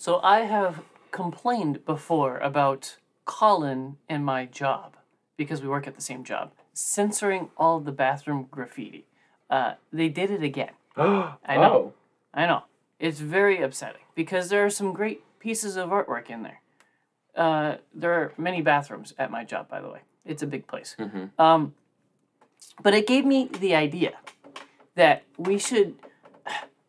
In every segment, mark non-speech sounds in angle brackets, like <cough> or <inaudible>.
So I have complained before about Colin and my job because we work at the same job, censoring all the bathroom graffiti. Uh, they did it again. <gasps> I know. I know. It's very upsetting because there are some great pieces of artwork in there. Uh, there are many bathrooms at my job, by the way. It's a big place. Um, but it gave me the idea that we should.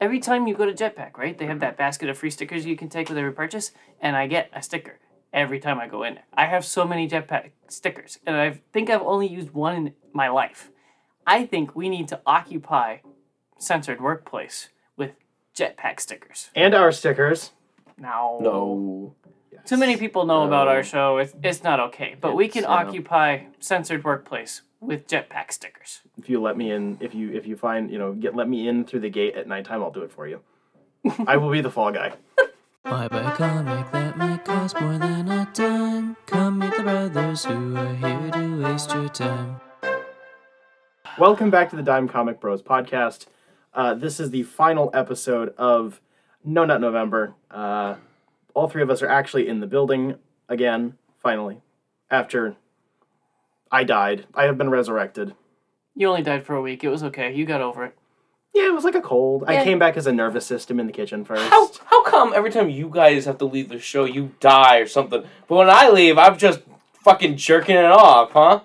Every time you go to Jetpack, right? They have that basket of free stickers you can take with every purchase, and I get a sticker every time I go in there. I have so many Jetpack stickers, and I think I've only used one in my life. I think we need to occupy censored workplace with Jetpack stickers. And our stickers. Now, No. Too many people know about our show. It's, it's not okay. But we can It's, uh, occupy censored workplace with jetpack stickers. If you let me in, if you if you find you know get let me in through the gate at nighttime, I'll do it for you. I will be the fall guy. Why buy a comic that might cost more than a dime? Come meet the brothers who are here to waste your time. Welcome back to the Dime Comic Bros podcast. Uh, this is the final episode of No Nut November. Uh, all three of us are actually in the building again, finally, after I died. I have been resurrected. You only died for a week. It was okay. You got over it. Yeah, it was like a cold. I came back as a nervous system in the kitchen first. How how come every time you guys have to leave the show you die or something, but when I leave I'm just fucking jerking it off, huh?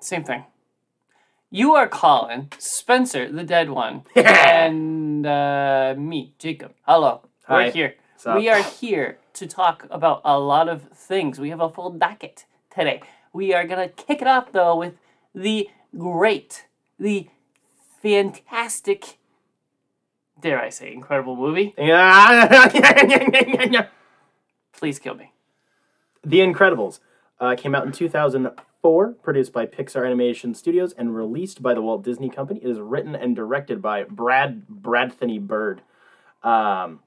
Same thing. You are Colin, Spencer, the dead one, <laughs> and uh, me, Jacob. Hello. Hi. We're here. Up? We are here to talk about a lot of things. We have a full docket today. We are going to kick it off, though, with the great, the fantastic, dare I say, incredible movie. <laughs> Please kill me. The Incredibles uh, came out in 2004, produced by Pixar Animation Studios, and released by the Walt Disney Company. It is written and directed by Brad Bradthony Bird. Um,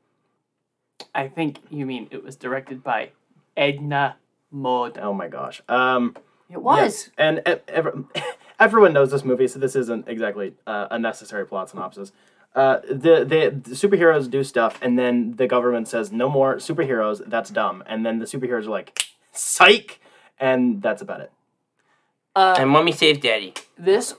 I think you mean it was directed by Edna Mode. oh my gosh. Um, It was. yeah, And e- ev- <laughs> everyone knows this movie, so this isn't exactly uh, a necessary plot synopsis. Uh, the, the the superheroes do stuff, and then the government says no more superheroes. That's dumb. And then the superheroes are like, "Psych," and that's about it. Uh, And mommy saved daddy. this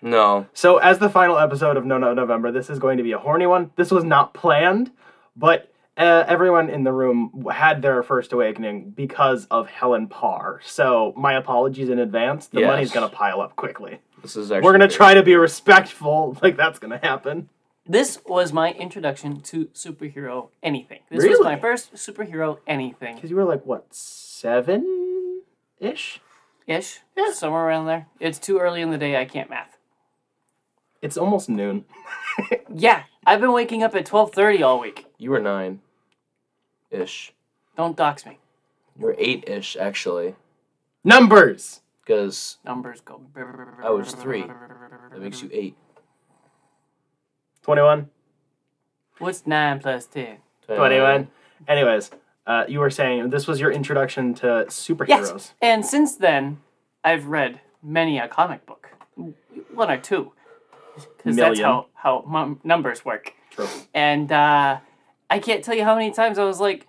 No. So, as the final episode of No No November, this is going to be a horny one. This was not planned, but uh, everyone in the room had their first awakening because of Helen Parr. So, my apologies in advance. The Yes. money's going to pile up quickly. This is actually We're going to try to be respectful, <laughs> like that's going to happen. this was my introduction to superhero anything. This was my Really? first superhero anything Because you were like, what, seven ish? ish. Yeah. Somewhere around there. It's too early in the day. I can't math. It's almost noon. <laughs> Yeah, I've been waking up at twelve thirty all week. You were nine ish. Don't dox me. You were eight ish actually. Numbers! Because Numbers go. I was three. that makes you eight. 21? What's nine plus ten? 21. Anyways, uh, you were saying this was your introduction to superheroes. Yes. And since then, I've read many a comic book, one or two, because that's how how m- numbers work. True. And uh, I can't tell you how many times I was like,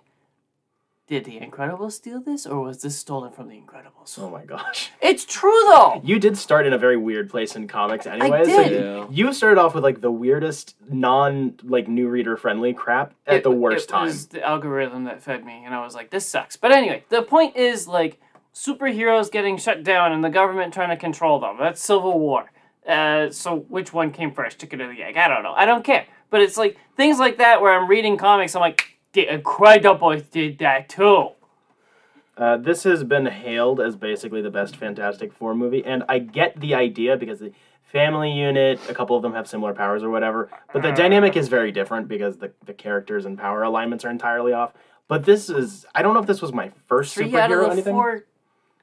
"Did the Incredibles steal this, or was this stolen from the Incredibles?" Oh my gosh. It's true though. You did start in a very weird place in comics anyways. did. Yeah. You started off with like the weirdest non like new reader friendly crap at It- the worst it time. was the algorithm that fed me, and I was like, "This sucks." But anyway, the point is like superheroes getting shut down and the government trying to control them. That's Civil War. Uh, so which one came first, chicken or the egg? I don't know. I don't care. But it's like things like that where I'm reading comics. I'm like, "The Incredibles did that too." Uh, this has been hailed as basically the best Fantastic Four movie, and I get the idea because the family unit, a couple of them have similar powers or whatever, but the dynamic is very different because the, the characters and power alignments are entirely off. But this is, I don't know if this was my first Three superhero out of the anything. four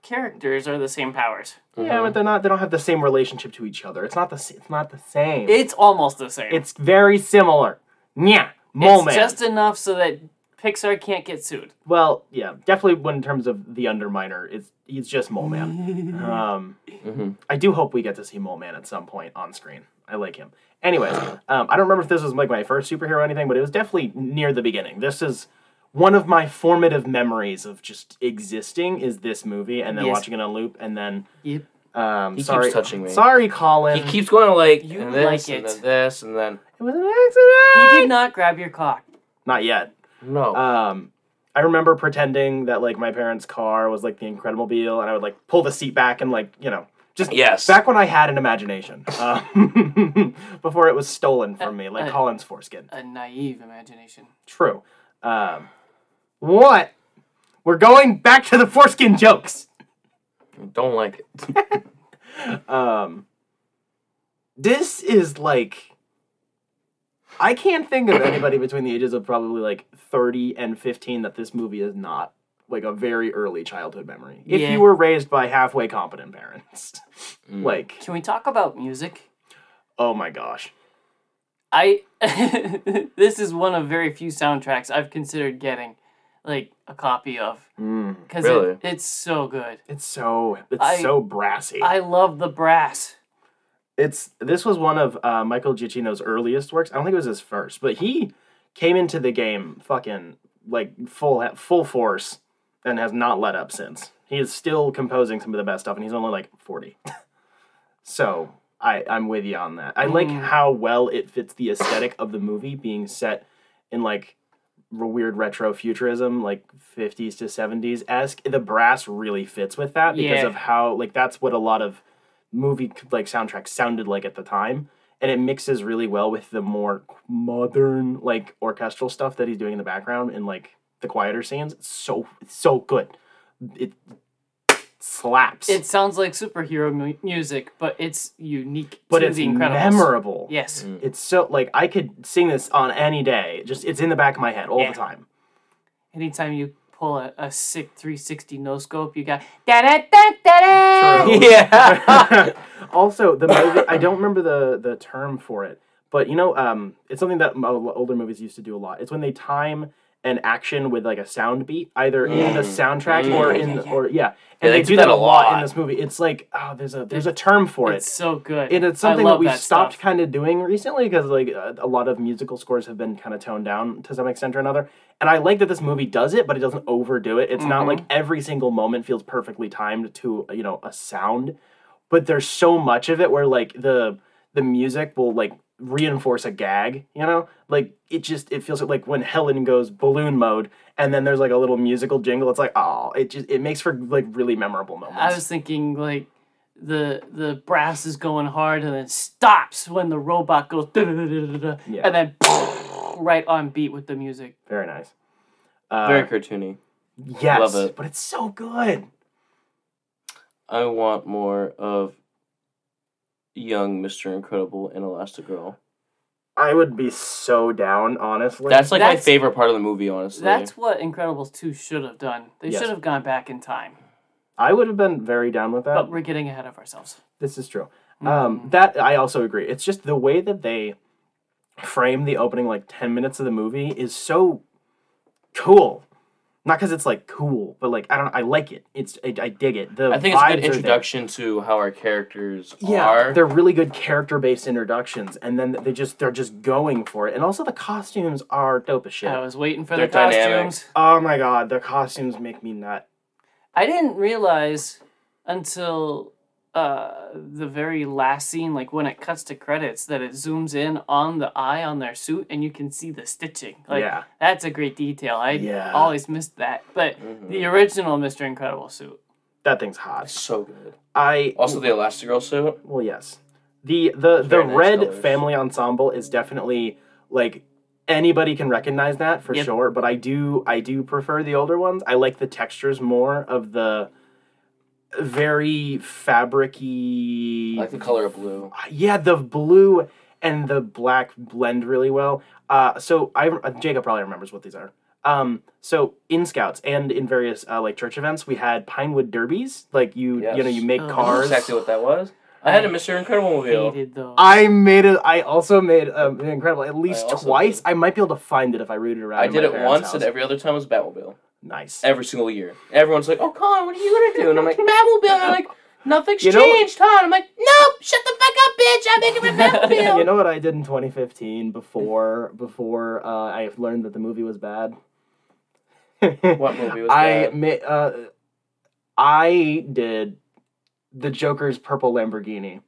characters are the same powers. Yeah, but they're not. They don't have the same relationship to each other. It's not the. It's not the same. It's almost the same. it's very similar. Yeah, moment. It's just enough so that Pixar can't get sued. Well, yeah, definitely. When in terms of the Underminer, it's he's just Mole Man. um, Mhm. I do hope we get to see Mole Man at some point on screen. I like him. Anyways, um, I don't remember if this was like my first superhero or anything, but it was definitely near the beginning. This is one of my formative memories of just existing is this movie and then Yes. watching it on loop and then Yep. um keeps sorry touching me. sorry Colin He keeps going like You and this like and then this and then it was an accident He did not grab your cock. not yet no. um I remember pretending that like my parents' car was like the Incredible and I would like pull the seat back and like you know just yes. back when I had an imagination <laughs> um, <laughs> before it was stolen from me like uh, Colin's foreskin. A naive imagination. True. Um, what? We're going back to the foreskin jokes. Don't like it. <laughs> Um, this is like. I can't think of anybody <coughs> between the ages of probably like 30 and 15 that this movie is not like a very early childhood memory. If Yeah. you were raised by halfway competent parents. Mm. <laughs> like, Can we talk about music? oh my gosh. I <laughs> this is one of very few soundtracks I've considered getting like a copy of Mm, because Really? it, it's so good. it's so it's I- so brassy. I love the brass. it's this was one of uh, Michael Giacchino's earliest works. I don't think it was his first, but he came into the game fucking like full full force and has not let up since. He is still composing some of the best stuff, and he's only like forty. <laughs> so I I'm with you on that. I like Mm. how well it fits the aesthetic of the movie being set in like weird retro futurism, like 50s to 70s esque. The brass really fits with that because Yeah. of how like that's what a lot of movie like soundtracks sounded like at the time. And it mixes really well with the more modern like orchestral stuff that he's doing in the background in like the quieter scenes. It's so it's so good. It slaps. It sounds like superhero mu- music, but it's unique but to it's the Incredibles. memorable. Yes. Mm. It's so like I could sing this on any day. Just it's in the back of my head all Yeah. the time. Anytime you pull a, a sick 360 no scope, you got da da da da da. Yeah. <laughs> also, the movie I don't remember the the term for it, but you know, um, it's something that older movies used to do a lot. It's when they time an action with like a sound beat, either in the mm. soundtrack or mm. in the, or yeah, and they they, do do that that a a lot in this movie. It's like oh, there's a there's a term for it. It's so good. And it's I something that we've that stopped kind of doing recently because like a, a lot of musical scores have been kind of toned down to some extent or another. And I like that this movie does it, but it doesn't overdo it. It's not Mhm. like mm-hmm. every single moment feels perfectly timed to you know a sound, but there's so much of it where like the the music will like reinforce a gag. You know, like it just it feels like when Helen goes balloon mode and then there's like a little musical jingle. It's like oh, it just it makes for like really memorable moments. I was thinking like the the brass is going hard and then stops when the robot goes da da da da da, Yeah. and then <laughs> right on beat with the music. very nice. Uh, Very cartoony. Yes, Love it. but it's so good. I want more of young Mr. Incredible and Elastigirl. I would be so down, honestly. That's like my That's- favorite part of the movie, honestly. That's what Incredibles 2 should have done. They Yes. should have gone back in time. I would have been very down with that. But we're getting ahead of ourselves. this is true. Um, that I also agree. It's just the way that they frame the opening like ten minutes of the movie is so cool. Not because it's like cool, but like I don't. I like it. It's I, I dig it. The I think it's a vibes good introduction to how our characters Yeah, are. they're really good character based introductions, and then they just they're just going for it. And also the costumes are dope as shit. I was waiting for They're the dynamic. costumes. Oh my god, the costumes make me nut. I didn't realize until uh, the very last scene, like when it cuts to credits, that it zooms in on the eye on their suit and you can see the stitching. Like Yeah. that's a great detail. I Yeah. always missed that. But the original Mr. Incredible suit. That thing's hot. so good. I Also, the Elastigirl suit. Well, yes. The the the nice red colors. family ensemble is definitely like anybody can recognize that for Yep. sure. But I do I do prefer the older ones. I like the textures more of the very fabricy. I like the color of blue. yeah, the blue and the black blend really well. Uh, so I uh, Jacob probably remembers what these are. Um, so in Scouts and in various uh, like church events, we had Pinewood derbies. Like you, you know, you make Oh. Cars. exactly what that was. I had a Mr. Incredible mobile. Hated those. I made it. I also made um, incredible at least also twice. did. I might be able to find it if I root it around. I did my it once, house. and every other time was Batmobile. Nice. Every single year. Everyone's like, "Oh, Colin, what are you gonna do?" And I'm like, "Batmobile." And I'm like, Nothing's You know- changed, huh? I'm like, nope, shut the fuck up, bitch. I'm making my <laughs> Batmobile. you know what I did in 2015 before before uh, I learned that the movie was bad. What movie was <laughs> I bad? ma- uh, I did the Joker's purple Lamborghini.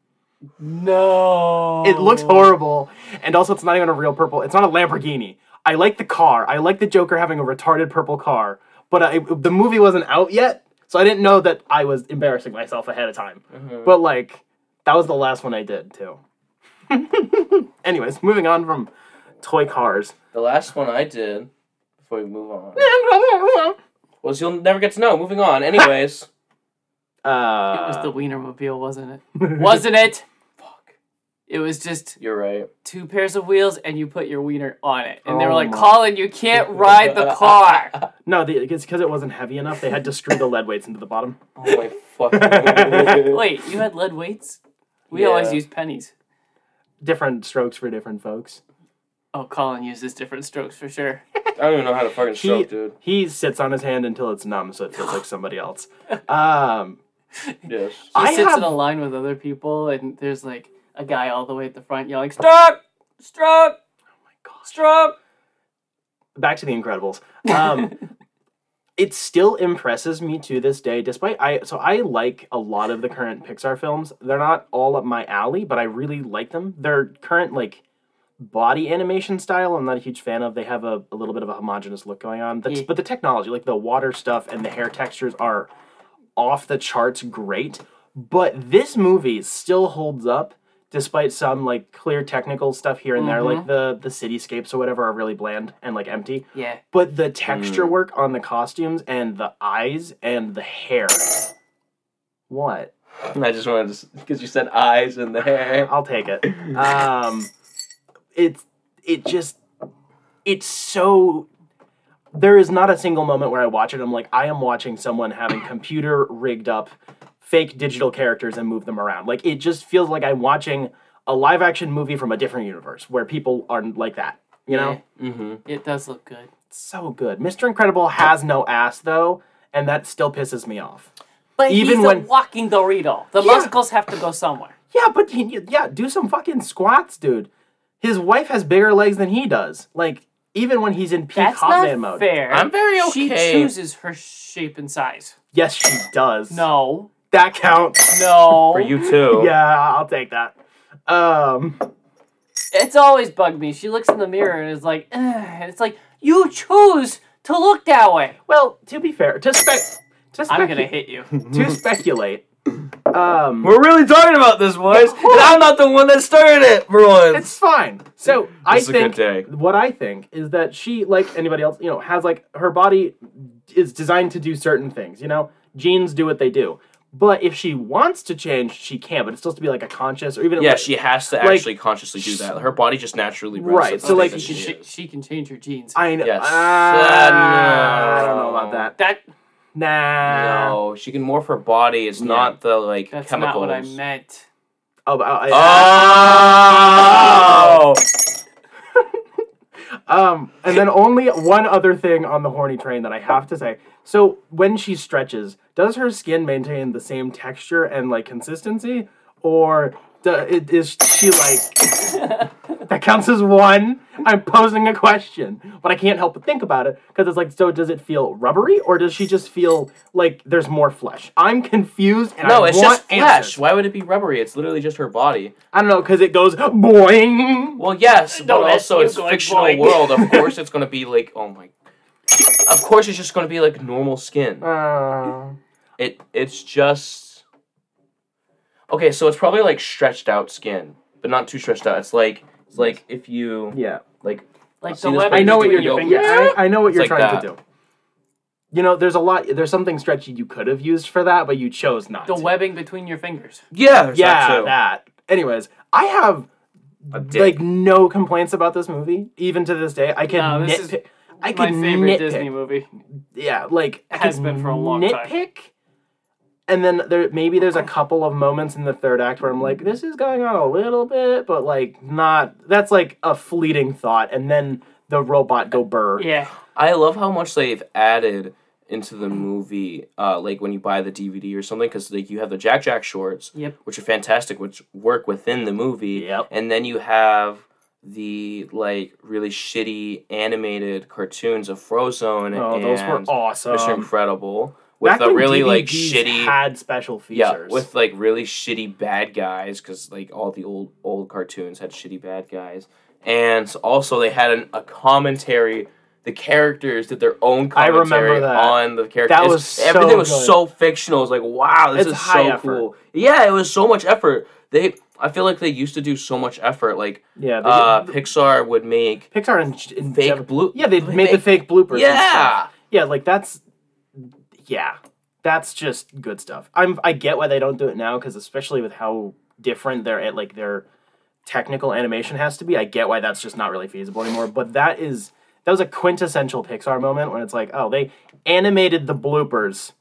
No. It looks horrible, and also it's not even a real purple. It's not a Lamborghini. I like the car. I like the Joker having a retarded purple car, but I, the movie wasn't out yet, so I didn't know that I was embarrassing myself ahead of time. Mhm. But like, that was the last one I did too. <laughs> Anyways, moving on from toy cars. The last one I did, before we move on, <laughs> was You'll Never Get to Know. Moving on. Anyways. <laughs> Uh, It was the Wienermobile, wasn't it? Wasn't it? Fuck. It was just You're right. two pairs of wheels and you put your wiener on it. And they were Oh like, my Colin, you can't <laughs> ride the car. <laughs> no, the, it's because it wasn't heavy enough. They had to screw the lead weights into the bottom. <laughs> Oh my fucking. Wait, you had lead weights? We always Yeah. used pennies. Different strokes for different folks. Oh, Colin uses different strokes for sure. I don't even know how to fucking He, stroke, dude. he sits on his hand until it's numb, so it feels like somebody else. Um, Yes. He I sits have- in a line with other people, and there's like a guy all the way at the front yelling, "Stroke, stroke, stroke." back to the Incredibles. Um, <laughs> it still impresses me to this day, despite I. So I like a lot of the current Pixar films. They're not all up my alley, but I really like them. Their current like body animation style, I'm not a huge fan of. They have a, a little bit of a homogenous look going on. That's, Yeah. But the technology, like the water stuff and the hair textures, are off the charts great. But this movie still holds up despite some like clear technical stuff here and there like the the cityscapes or whatever are really bland and like empty. Yeah. but the texture work on the costumes and the eyes and the hair. What? I just wanted to, because you said eyes and the hair. i'll take it. Um it's it just it's so there is not a single moment where i watch it. I'm like i am watching someone having computer rigged up fake digital characters and move them around like it just feels like i'm watching a live action movie from a different universe where people are like that you know Yeah, Mm-hmm. it does look good. so good mr incredible has no ass though and that still pisses me off But Even he's when- a walking Dorito. The Yeah. muscles have to go somewhere. Yeah, but he, yeah, do some fucking squats, dude. His wife has bigger legs than he does. Like even when he's in peak That's hot not man mode. fair. I'm very okay. She chooses her shape and size. Yes, she does. No, that counts. no. For you too. Yeah, I'll take that. Um, It's always bugged me. She looks in the mirror and is like, Ugh. and it's like you choose to look that way. well, to be fair, to spec, to I'm gonna hit you. to speculate. Um, We're really talking about this, boys. and I'm not the one that started it, for once. it's fine. So I This is a think good day. what I think is that she, like anybody else, you know, has like her body is designed to do certain things. You know, genes do what they do. But if she wants to change, she can. But it's supposed to be like a conscious or even Yeah, like- she has to like- actually consciously do that. Her body just naturally Right, so, like, she, she, she can change her genes. I know. Yes. Ah, Uh, I don't know about that. that Nah. No, she can morph her body. It's not the like that's chemicals. not what I meant. Oh, but I- Oh! Um, and then only one other thing on the horny train that I have to say. So when she stretches, does her skin maintain the same texture and like consistency, or do, is she like <laughs> that counts as one? I'm posing a question, but I can't help but think about it because it's like, so does it feel rubbery, or does she just feel like there's more flesh? I'm confused, and no, I it's want just flesh. answers. Why would it be rubbery? It's literally just her body. I don't know because it goes boing. Well, yes, but No, that's also it's fictional boing. world. Of <laughs> course, it's gonna be like, oh my. Of course, it's just gonna be like normal skin. Uh, It it's just. Okay, so it's probably like stretched out skin, but not too stretched out. It's like it's like if you yeah. like Like See the this web. I know what between you're your doing. fingers? I, I know what It's you're like trying that. to do. You know, there's a lot. There's something stretchy you could have used for that, but you chose not. The to. webbing between your fingers. yeah, there's Yeah, that too. that. Anyways, I have like no complaints about this movie, even to this day. I can No, this is nitpick. I My can favorite nitpick. Disney movie. Yeah, like I Has been for a long time. Nitpick. And then there maybe there's a couple of moments in the third act where I'm like, this is going on a little bit, but like not. That's like a fleeting thought, and then the robot go burr. Yeah. I love how much they've added into the movie, uh, like when you buy the DVD or something, because like you have the Jack Jack shorts, Yep. which are fantastic, which work within the movie, Yep. and then you have the like really shitty animated cartoons of Frozone Oh, those were and awesome. Mr. Incredible with Back a really like shitty had special features. yeah, with like really shitty bad guys because like all the old old cartoons had shitty bad guys, and also they had an, a commentary. The characters did their own commentary on the characters. That was so everything was good. so fictional. It was like, wow, this It's is so effort. cool. Yeah, it was so much effort. They, I feel like they used to do so much effort. Like yeah, they, uh, Pixar would make Pixar and, and fake blue. Yeah, they made the fake bloopers. Yeah, yeah, like that's yeah, that's just good stuff. I'm I get why they don't do it now because especially with how different their like their technical animation has to be. I get why that's just not really feasible anymore. But that is that was a quintessential Pixar moment when it's like, oh, they animated the bloopers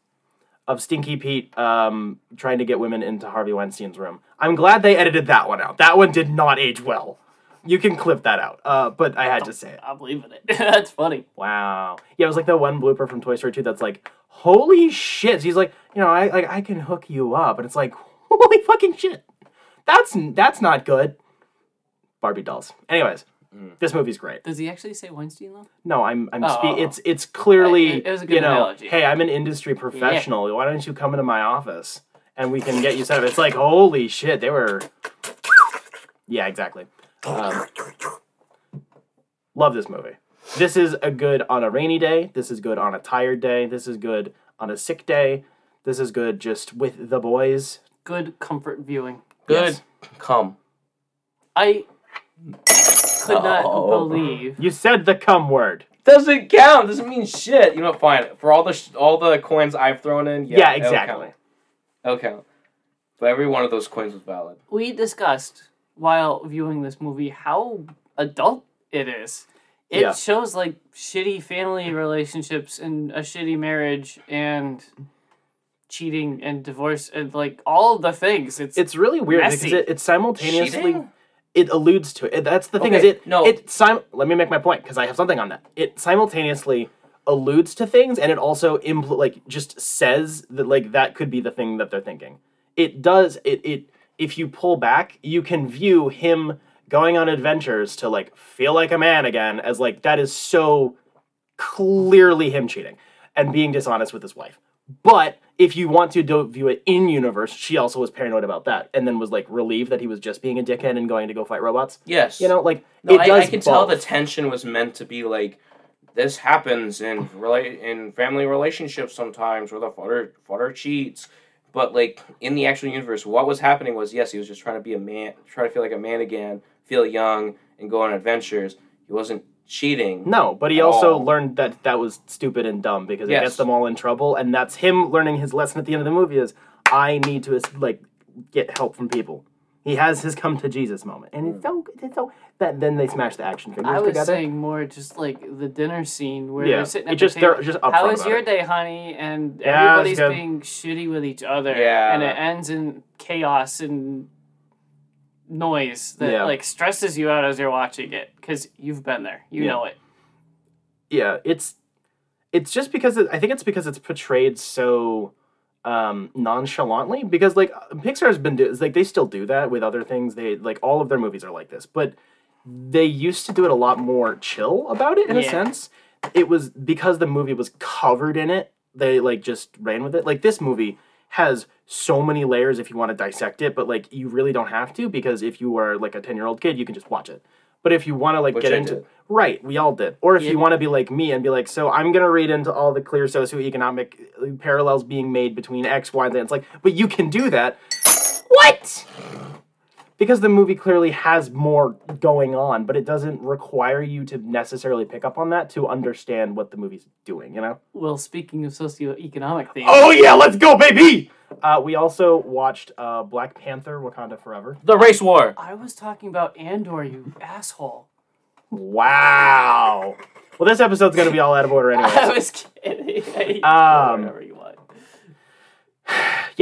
of Stinky Pete um, trying to get women into Harvey Weinstein's room. I'm glad they edited that one out. That one did not age well. You can clip that out. Uh, but I had to say it. I'm believing it. <laughs> That's funny. Wow. Yeah, it was like the one blooper from Toy Story 2 that's like, holy shit. He's like, you know, I like I can hook you up. And it's like, <laughs> holy fucking shit. That's that's not good. Barbie dolls. Anyways, this movie's great. Does he actually say Weinstein though? No, I'm I'm Oh, spe- oh, oh. it's it's clearly It- it was a good you know, analogy. hey, I'm an industry professional. Why don't you come into my office and we can get you set up? It's like, holy shit, they were Yeah, exactly. Um, love this movie. This is a good on a rainy day. This is good on a tired day. This is good on a sick day. This is good just with the boys. Good comfort viewing. good. Yes. Come. I could not No. believe. You said the cum word. Doesn't count. Doesn't mean shit. You know, fine. For all the sh- all the coins I've thrown in, yeah, Yeah, it'll exactly. count. It'll count. But every one of those coins was valid. We discussed while viewing this movie how adult it is. It Yeah. shows like shitty family relationships and a shitty marriage and cheating and divorce and like all the things. It's, It's really weird Messy. because it, it simultaneously Cheating? it alludes to it. That's the thing is Okay, it no. it sim- let me make my point because I have something on that. It simultaneously alludes to things and it also impl- like just says that like that could be the thing that they're thinking. It does it it if you pull back, you can view him going on adventures to like feel like a man again as like that is so clearly him cheating and being dishonest with his wife. But if you want to do, view it in universe, she also was paranoid about that, and then was like relieved that he was just being a dickhead and going to go fight robots. Yes. You know, like No, it I, does. I can tell the tension was meant to be like this happens in rela- in family relationships sometimes where the father father cheats. But like in the actual universe, what was happening was yes, he was just trying to be a man, try to feel like a man again, feel young, and go on adventures. He wasn't cheating. No, but he also all. learned that that was stupid and dumb because it Yes. gets them all in trouble, and that's him learning his lesson at the end of the movie is I need to like get help from people. He has his come to Jesus moment, and it's mm. so it's so that then they smash the action figures I was together. saying more just like the dinner scene where Yeah, they're sitting it at just- the they're table. just upfront How was about your it. day, honey? And Yeah, everybody's good. being shitty with each other. Yeah. And it ends in chaos and noise that Yeah. like stresses you out as you're watching it because you've been there. You Yeah. know it. yeah, it's it's just because it, I think it's because it's portrayed so um nonchalantly because like Pixar's been do, it's like they still do that with other things. They like all of their movies are like this but they used to do it a lot more chill about it in a sense. It was because the movie was covered in it they like just ran with it. Like this movie has so many layers if you want to dissect it but like you really don't have to because if you are like a 10 year old kid you can just watch it but if you want to like Which get I into did. right we all did or if Yeah. you want to be like me and be like so i'm gonna read into all the clear socioeconomic uh, parallels being made between x y and z it's like but you can do that what because the movie clearly has more going on but it doesn't require you to necessarily pick up on that to understand what the movie's doing you know Well, speaking of socioeconomic things, oh yeah let's go baby uh, we also watched uh, black panther wakanda forever The race war. I was talking about Andor, you asshole. wow well this episode's gonna be all out of order anyway <laughs> I was kidding. <laughs> Um, Whatever you want.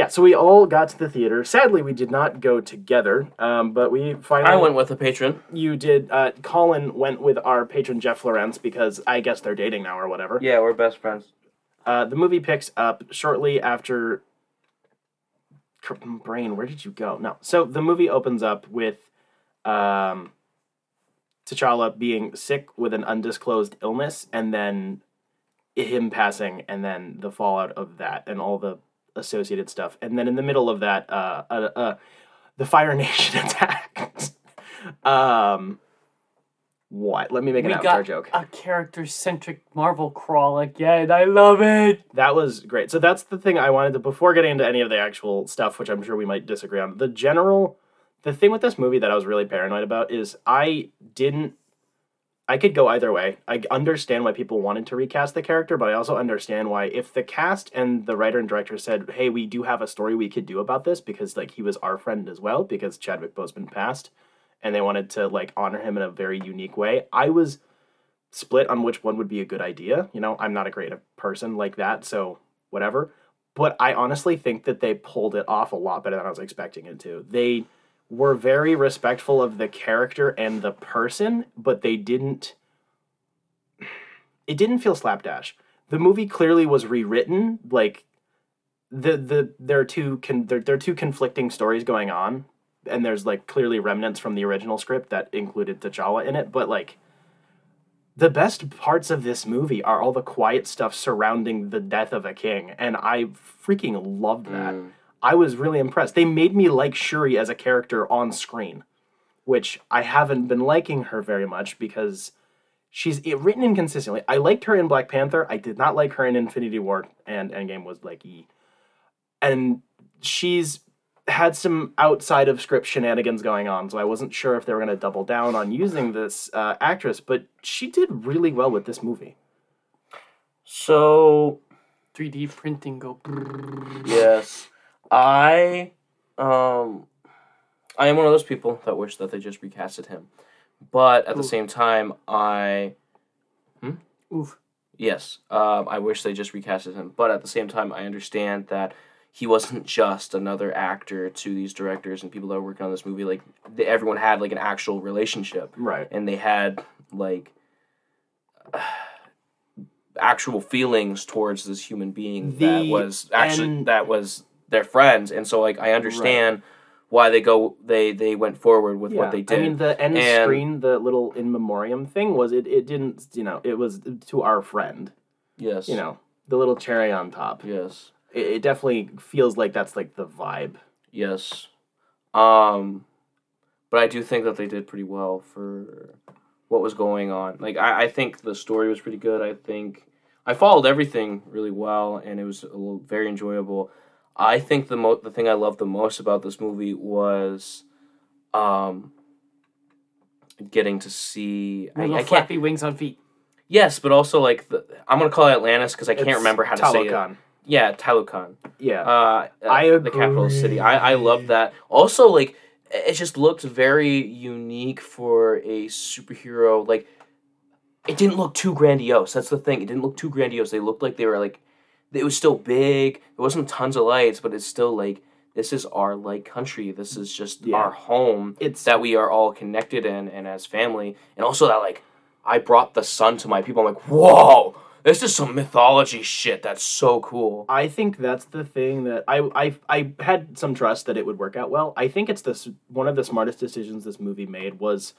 Yeah, so we all got to the theater. Sadly, we did not go together, um, but we finally. I went with a patron. You did. Uh, Colin went with our patron Jeff Lawrence because I guess they're dating now or whatever. Yeah, we're best friends. Uh, the movie picks up shortly after. Brain, where did you go? No. So the movie opens up with um, T'Challa being sick with an undisclosed illness, and then him passing, and then the fallout of that, and all the associated stuff. And then in the middle of that, uh, uh, uh, the Fire <laughs> Nation attacked. um, what? Let me make an we avatar joke. a character centric Marvel crawl again. I love it. That was great. So that's the thing I wanted to before getting into any of the actual stuff, which I'm sure we might disagree on. The general the thing with this movie that I was really paranoid about is I didn't I could go either way. I understand why people wanted to recast the character, but I also understand why if the cast and the writer and director said, "Hey, we do have a story we could do about this because like he was our friend as well because Chadwick Boseman passed and they wanted to like honor him in a very unique way." I was split on which one would be a good idea. You know, I'm not a creative person like that, so whatever. But I honestly think that they pulled it off a lot better than I was expecting it to. They were very respectful of the character and the person, but they didn't. It didn't feel slapdash. The movie clearly was rewritten. Like the the there are two con, there, there are two conflicting stories going on, and there's like clearly remnants from the original script that included T'Challa in it. But like the best parts of this movie are all the quiet stuff surrounding the death of a king, and I freaking loved that. Mm. I was really impressed. They made me like Shuri as a character on screen, which I haven't been liking her very much because she's written inconsistently. I liked her in Black Panther. I did not like her in Infinity War, and Endgame was like E. And she's had some outside of script shenanigans going on, so I wasn't sure if they were going to double down on using this uh, actress, but she did really well with this movie. So 3D printing go. yes, I um I am one of those people that wish that they just recasted him, but at the same time, I Oof. yes, um, I wish they just recasted him. But at the same time, I understand that he wasn't just another actor to these directors and people that were working on this movie. Like they, everyone had like an actual relationship. Right. and they had like <sighs> actual feelings towards this human being that was actually that was their friends and so like i understand why they go they they went forward with what they did I mean, the end And- screen, the little in memoriam thing was it. It didn't, you know, it was to our friend. yes You know, the little cherry on top. yes It, it definitely feels like that's like the vibe. yes um but i do think that they did pretty well for what was going on like i, I think the story was pretty good i think i followed everything really well and it was a little, very enjoyable i think the mo- the thing i loved the most about this movie was um getting to see I, I can't flappy wings on feet. yes but also like the i'm gonna call it atlantis because i can't It's remember how to say it yeah Talokan Yeah. uh, I uh, the capital city. I I love that. Also, like it just looked very unique for a superhero. Like it didn't look too grandiose. That's the thing. It didn't look too grandiose. They looked like they were like it was still big. There wasn't tons of lights, but it's still like this is our like country. This is just Yeah. our home it's that we are all connected in and as family. And also that like I brought the sun to my people. I'm like, whoa, this is some mythology shit. That's so cool. I think that's the thing that I, I I had some trust that it would work out well. I think it's this one of the smartest decisions this movie made was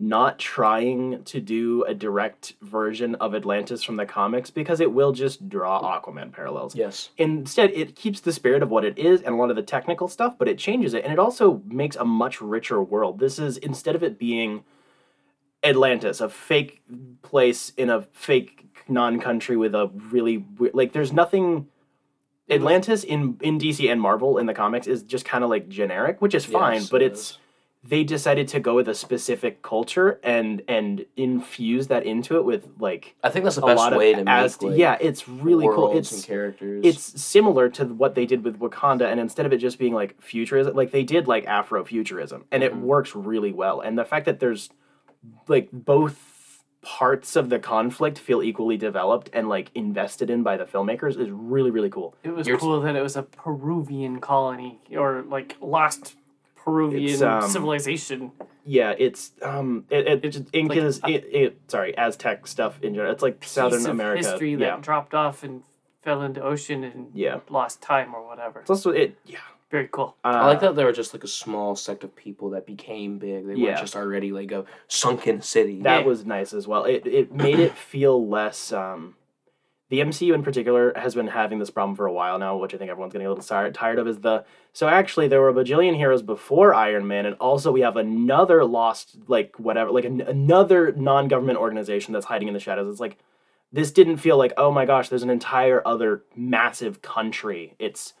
not trying to do a direct version of Atlantis from the comics because it will just draw Aquaman parallels. Yes. Instead, it keeps the spirit of what it is and a lot of the technical stuff, but it changes it and it also makes a much richer world. This is instead of it being Atlantis, a fake place in a fake non-country with a really like there's nothing Atlantis in in DC and Marvel in the comics is just kind of like generic, which is fine, Yes, but it's is. They decided to go with a specific culture and and infuse that into it with like I think that's the a best lot way of to as make like, yeah, it's really cool. worlds and It's characters. it's similar to what they did with Wakanda, and instead of it just being like futurism, like they did like Afrofuturism, and it Mhm. works really well. And the fact that there's like both parts of the conflict feel equally developed and like invested in by the filmmakers is really really cool. It was You're- cool that it was a Peruvian colony or like lost Peruvian It's, um, civilization. Yeah, it's um, it, it, It's just Incas, like it, it sorry Aztec stuff in general. It's like Southern of America. history that dropped off and fell into ocean and Yeah. lost time or whatever. It's also it. Yeah. Very cool. Uh, I like that they were just like a small sect of people that became big. They Yeah. weren't just already like a sunken city. That Yeah. was nice as well. It it made it feel less. Um, the MCU in particular has been having this problem for a while now, which I think everyone's getting a little tired tired of. Is the so actually there were a bajillion heroes before Iron Man, and also we have another lost like whatever like an, another non government organization that's hiding in the shadows. It's like this didn't feel like oh my gosh, there's an entire other massive country. It's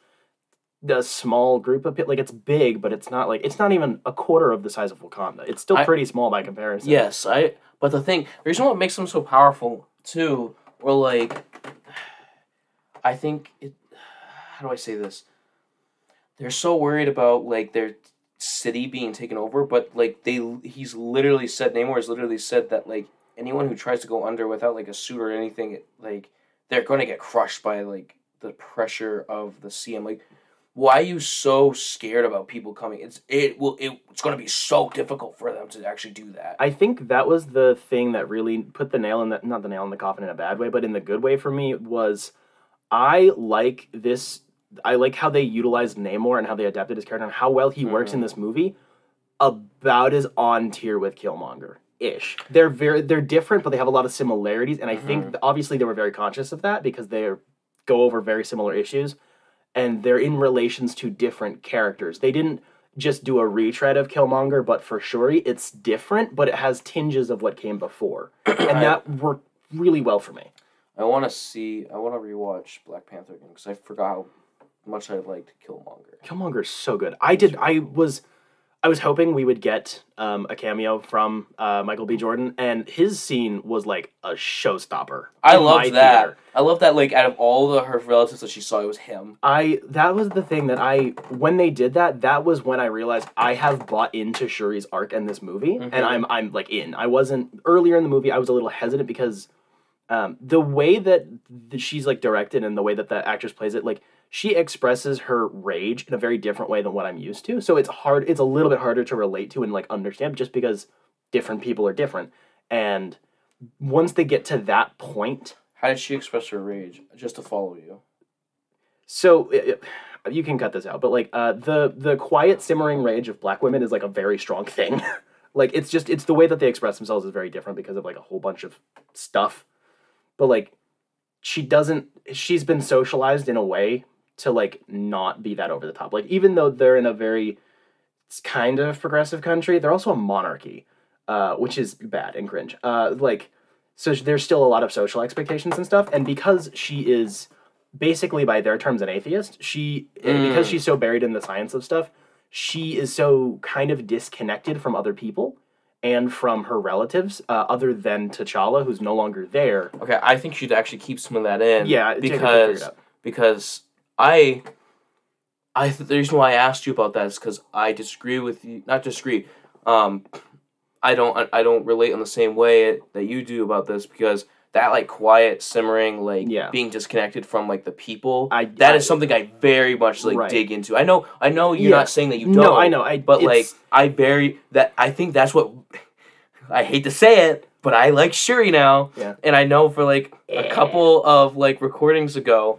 the small group of people. Like it's big, but it's not like it's not even a quarter of the size of Wakanda. It's still I- pretty small by comparison. Yes, I. But the thing, the reason what makes them so powerful too, or like, I think it. <sighs> How do I say this? They're so worried about like their city being taken over, but like they, he's literally said Namor has literally said that like anyone who tries to go under without like a suit or anything, like they're going to get crushed by like the pressure of the CM. Like, why are you so scared about people coming? It's it will it, it's going to be so difficult for them to actually do that. I think that was the thing that really put the nail in the not the nail in the coffin in a bad way, but in the good way for me was I like this I like how they utilized Namor and how they adapted his character and how well he works in mm-hmm. this movie about as on tier with Killmonger ish. They're very they're different, but they have a lot of similarities, and I think mm-hmm. obviously they were very conscious of that because they go over very similar issues, and they're in relations to different characters. They didn't just do a retread of Killmonger, but for Shuri, it's different, but it has tinges of what came before, <clears throat> and that worked really well for me. I want to see. I want to rewatch Black Panther again because I forgot how much I liked Killmonger. Killmonger's so good. I did. I was. I was hoping we would get um, a cameo from uh, Michael B. Jordan, and his scene was like a showstopper. I loved that. theater. I love that. Like out of all the her relatives that she saw, it was him. I that was the thing that I when they did that, that was when I realized I have bought into Shuri's arc in this movie, and I'm I'm like in. I wasn't earlier in the movie. I was a little hesitant because um, the way that th- she's like directed and the way that the actress plays it, like she expresses her rage in a very different way than what I'm used to. So it's hard. It's a little bit harder to relate to and like understand, just because different people are different. And once they get to that point, How did she express her rage? Just to follow you. so it, it- you can cut this out, but like uh, the the quiet simmering rage of black women is like a very strong thing. <laughs> like it's just it's the way that they express themselves is very different because of like a whole bunch of stuff. But like she doesn't she's been socialized in a way to like not be that over the top. Like even though they're in a very kind of progressive country, they're also a monarchy, uh, which is bad and cringe. Uh, like so there's still a lot of social expectations and stuff, and because she is basically by their terms an atheist she and because she's so buried in the science of stuff she is so kind of disconnected from other people and from her relatives uh, other than T'Challa who's no longer there Okay, I think she'd actually keep some of that in. Yeah, Jacob can figure it because because I I th- the reason why I asked you about that is because I disagree with you. Not disagree. Um, I don't I don't relate in the same way that you do about this because that like quiet simmering like Yeah. being disconnected from like the people I- that is I- something I very much like Right. dig into. I know I know you're Yeah. not saying that you don't. no I know I But like I very that I think that's what I hate to say it, but I like Shuri now. Yeah. And I know for like a couple of like recordings ago,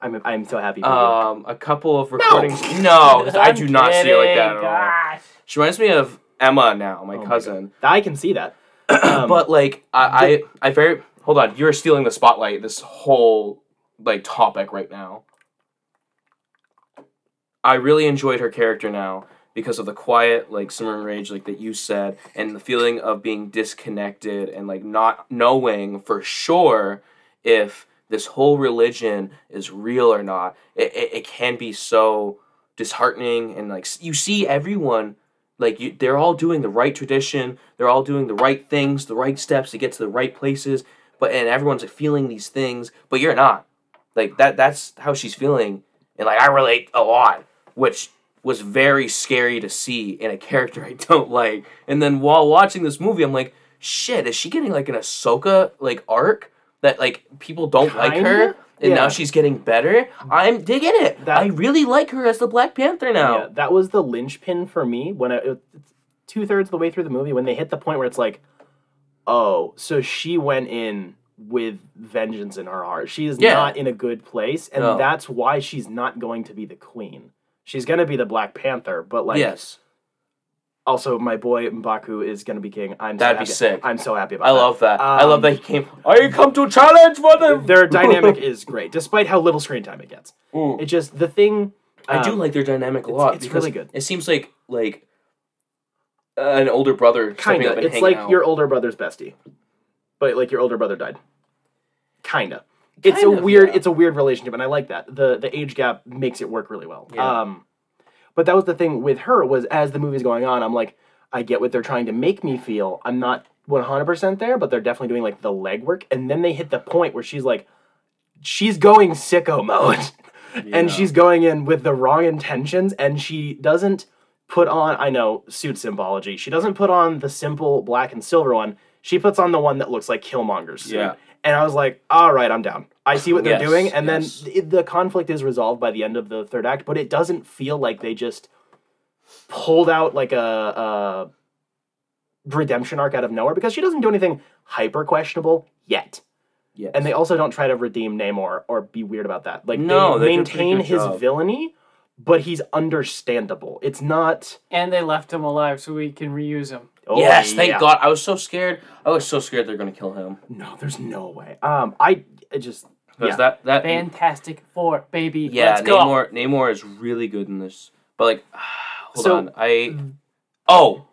I'm, I'm so happy for you. um, a couple of recordings. No, <laughs> I do not see her like that at all. Gosh. She reminds me of Emma now, my Oh my cousin. I can see that Um, Um, but like I, I, I very hold on. You're stealing the spotlight. This whole like topic right now. I really enjoyed her character now because of the quiet, like simmering rage, like that you said, and the feeling of being disconnected and like not knowing for sure if this whole religion is real or not. It, it, it can be so disheartening and like you see everyone like you, they're all doing the right tradition they're all doing the right things the right steps to get to the right places but and everyone's like feeling these things but you're not. Like that that's how she's feeling and like i relate a lot which was very scary to see in a character <laughs> i don't like. And then while watching this movie i'm like shit is she getting like an ahsoka like arc that like people don't like her And now she's getting better i'm digging it That- i really like her as the black panther now Yeah, that was the linchpin for me when I, it, two thirds of the way through the movie when they hit the point where it's like, oh, so she went in with vengeance in her heart. She is Yeah. not in a good place, and No. that's why she's not going to be the queen. She's going to be the Black Panther, but like yes, also my boy Mbaku is going to be king. I'm That'd so be happy. sick. I'm so happy about I that. love that. I Um, love that he came. I come to challenge for them. Their <laughs> dynamic is great, despite how little screen time it gets. Mm. It just the thing. I do um, like their dynamic a lot. it's because really good. It seems like like uh, an older brother Kinda. It's like out. your older brother's bestie, but like your older brother died. Kinda. It's Kind a of, weird. yeah. It's a weird relationship, and I like that. the The age gap makes it work really well. Yeah. Um, but that was the thing with her was as the movie's going on, I'm like, I get what they're trying to make me feel. I'm not 100 percent there, but they're definitely doing like the legwork, and then they hit the point where she's like, she's going sicko mode. <laughs> and she's going in with the wrong intentions and she doesn't put on i know suit symbology she doesn't put on the simple black and silver one she puts on the one that looks like killmonger's suit Yeah. and i was like all right i'm down i see what they're Yes, doing and yes. then it, the conflict is resolved by the end of the third act but it doesn't feel like they just pulled out like a, a redemption arc out of nowhere because she doesn't do anything hyper questionable yet Yes. and they also don't try to redeem Namor or be weird about that. Like No, they they do a pretty maintain his job. villainy, but he's understandable. It's not. And they left him alive so we can reuse him. Oh, yes, thank yeah. God. I was so scared. I was so scared they're gonna kill him. No, there's no way. Um, I it just Because Yeah. that that Fantastic Four, baby. yeah, Let's go. Namor Namor is really good in this. But like, <sighs> hold So- on, I oh,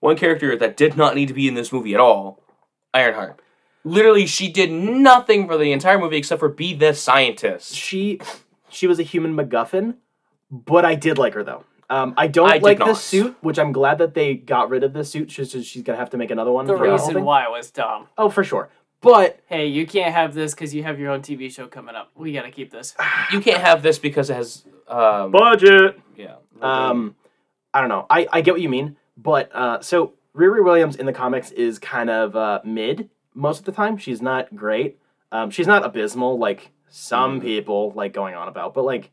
one character that did not need to be in this movie at all, Ironheart. Literally, she did nothing for the entire movie except for be the scientist. she she was a human MacGuffin, but I did like her though. Um, I don't I like the not. suit, which I'm glad that they got rid of the suit. She's just, she's gonna have to make another one. the for the whole reason thing. why was dumb. Oh, for sure. But Hey, you can't have this because you have your own TV show coming up. We gotta keep this. <sighs> You can't have this because it has um budget. yeah. Um, I don't know. I, I get what you mean, but uh, so Riri Williams in the comics is kind of uh, mid most of the time. She's not great. Um, she's not abysmal like some people like going on about, but like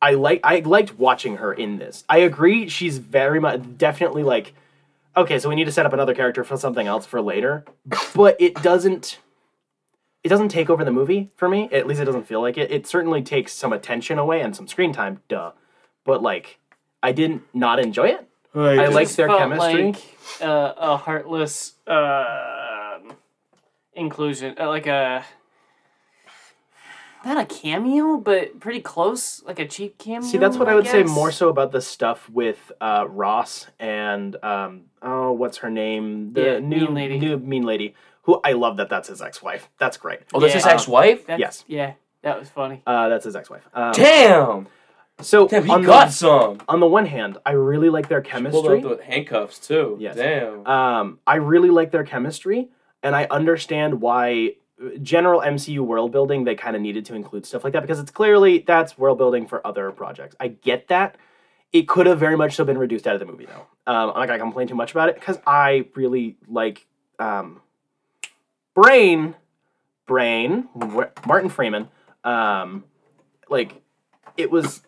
I like I liked watching her in this. I agree. She's very much definitely like okay. So we need to set up another character for something else for later, but it doesn't. It doesn't take over the movie for me. At least it doesn't feel like it. It certainly takes some attention away and some screen time. Duh but like I didn't not enjoy it. I It like their felt chemistry. Like, uh, a heartless uh, inclusion, uh, like a not a cameo, but pretty close, like a cheap cameo. See, that's what I would say more so about the stuff with uh, Ross and um, oh, what's her name? The Yeah, new mean lady. new mean lady. Who I love that that's his ex-wife. That's great. Oh, that's his ex-wife. That's, yes. Yeah, that was funny. Uh, that's his ex-wife. Um, Damn. so Damn, he on got the, some. on the one hand, I really like their Pulled chemistry. out the handcuffs too. Yes. Damn. Um, I really like their chemistry, and I understand why general MCU world building they kind of needed to include stuff like that because it's clearly that's world building for other projects. I get that. It could have very much so been reduced out of the movie though. Um, I'm not gonna complain too much about it because I really like um, Brain, Brain, Martin Freeman. Um, like it was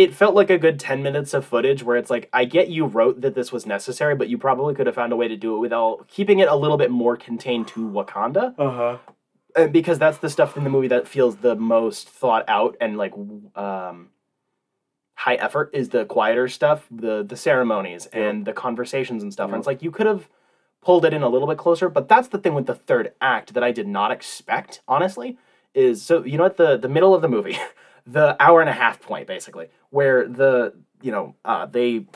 it felt like a good 10 minutes of footage where it's like i get you wrote that this was necessary but you probably could have found a way to do it without keeping it a little bit more contained to wakanda. Uh-huh. and because that's the stuff in the movie that feels the most thought out and like um high effort is the quieter stuff the the ceremonies and the conversations and stuff. And it's like you could have pulled it in a little bit closer but that's the thing with the third act that i did not expect honestly is so you know at the the middle of the movie <laughs> the hour and a half point basically where the you know uh they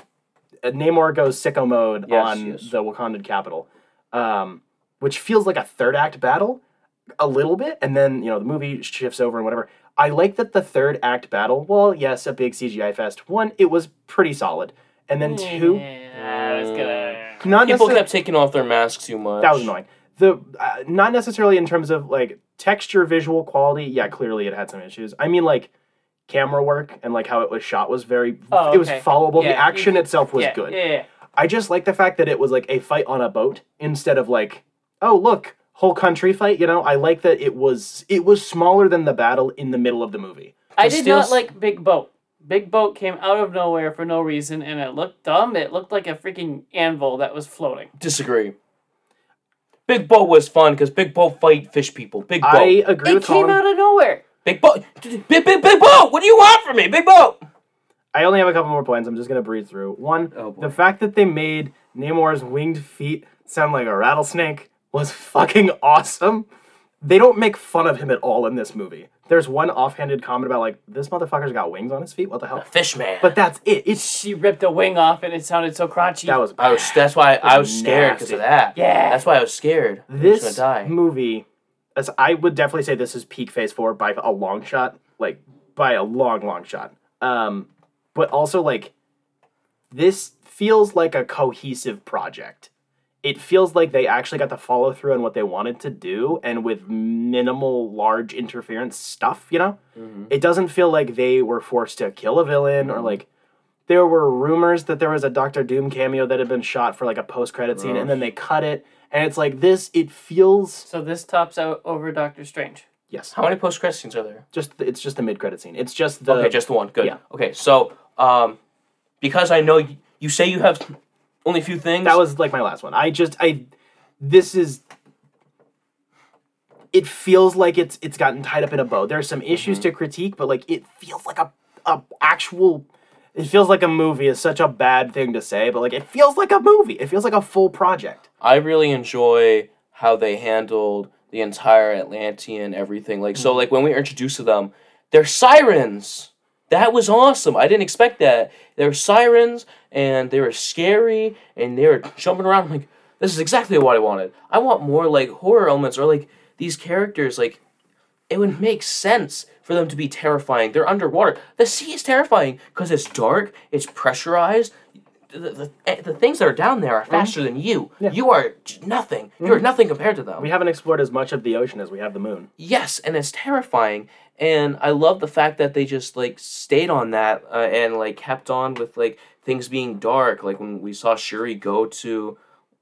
uh, namor goes sicko mode Yes, on yes. the wakandan capital um which feels like a third act battle a little bit and then you know the movie shifts over and whatever i like that the third act battle well yes a big cgi fest one it was pretty solid and then two Yeah, I gonna. not People necessarily kept taking off their masks too much. that was annoying the uh, not necessarily in terms of like texture visual quality yeah clearly it had some issues i mean like camera work and like how it was shot was very Oh, it was okay. followable the action itself was yeah, good Yeah, yeah. I just like the fact that it was like a fight on a boat instead of like, oh look, whole country fight. You know, I like that it was it was smaller than the battle in the middle of the movie. I There's did still not like Big Boat. Big Boat came out of nowhere for no reason, and it looked dumb. It looked like a freaking anvil that was floating. Disagree. Big Bo was fun because Big Bo fight fish people. Big Bo. I agree It with came Colin. out of nowhere. Big Bo. Big, big, Big Bo. What do you want from me? Big Bo. I only have a couple more points. I'm just gonna breeze through. One, Oh, the fact that they made Namor's winged feet sound like a rattlesnake was <laughs> fucking awesome. They don't make fun of him at all in this movie. There's one offhanded comment about like this motherfucker's got wings on his feet. What the hell? Fish man. But that's it. It's She ripped a wing off and it sounded so crunchy. that was I was. That's why I was scared because of that. Yeah. That's why I was scared. He was this gonna die. movie. As I would definitely say, this is peak Phase Four by a long shot, like by a long, long shot. Um, but also like this feels like a cohesive project. It feels like they actually got to follow through on what they wanted to do, and with minimal large interference stuff. You know, it doesn't feel like they were forced to kill a villain or like. There were rumors that there was a Doctor Doom cameo that had been shot for like a post credit scene, and then they cut it, and it's like this. It feels so this tops out over Doctor Strange. yes, How many post credit scenes are there? just it's just the mid credit scene. It's just the okay, just the one. Good. yeah. Okay, so um, because I know you, you say you have only a few things. that was like my last one. I just I this is it feels like it's it's gotten tied up in a bow. There's some issues mm-hmm. to critique, but like it feels like a a actual it feels like a movie is such a bad thing to say, but like it feels like a movie. It feels like a full project. I really enjoy how they handled the entire Atlantean everything. Like so, mm-hmm. like when we were introduced to them, they're sirens. That was awesome. I didn't expect that. There were sirens and they were scary and they were jumping around. I'm like, this is exactly what I wanted. I want more like horror elements or like these characters. Like, it would make sense for them to be terrifying. They're underwater. The sea is terrifying because it's dark. It's pressurized. The, the, eh, the things that are down there are faster than you. You are nothing. You're nothing compared to them. We haven't explored as much of the ocean as we have the moon. yes, and it's terrifying. And I love the fact that they just like stayed on that uh, and like kept on with like things being dark. Like when we saw Shuri go to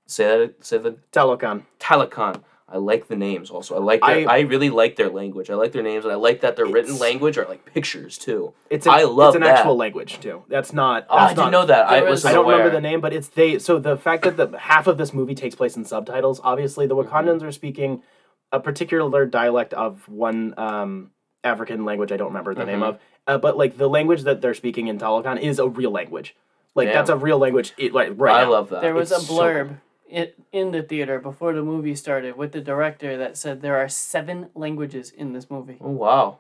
say that say the Talokan. Talokan. I like the names also. I like their, I, I- really like their language. I like their names and I like that their written language are like pictures too. It's an, I love it's an that. actual language too. That's not. Oh, I that's didn't know that. I was was- I don't remember the name, but it's they. So the fact that the half of this movie takes place in subtitles, obviously the Mm-hmm. Wakandans are speaking a particular dialect of one um, African language. I don't remember the name Mhm. of, uh, but like the language that they're speaking in Talokan is a real language. Like Damn. that's a real language. It, like right I now. love that. There was a it's so blurb it, in the theater before the movie started with the director that said there are seven languages in this movie. oh wow.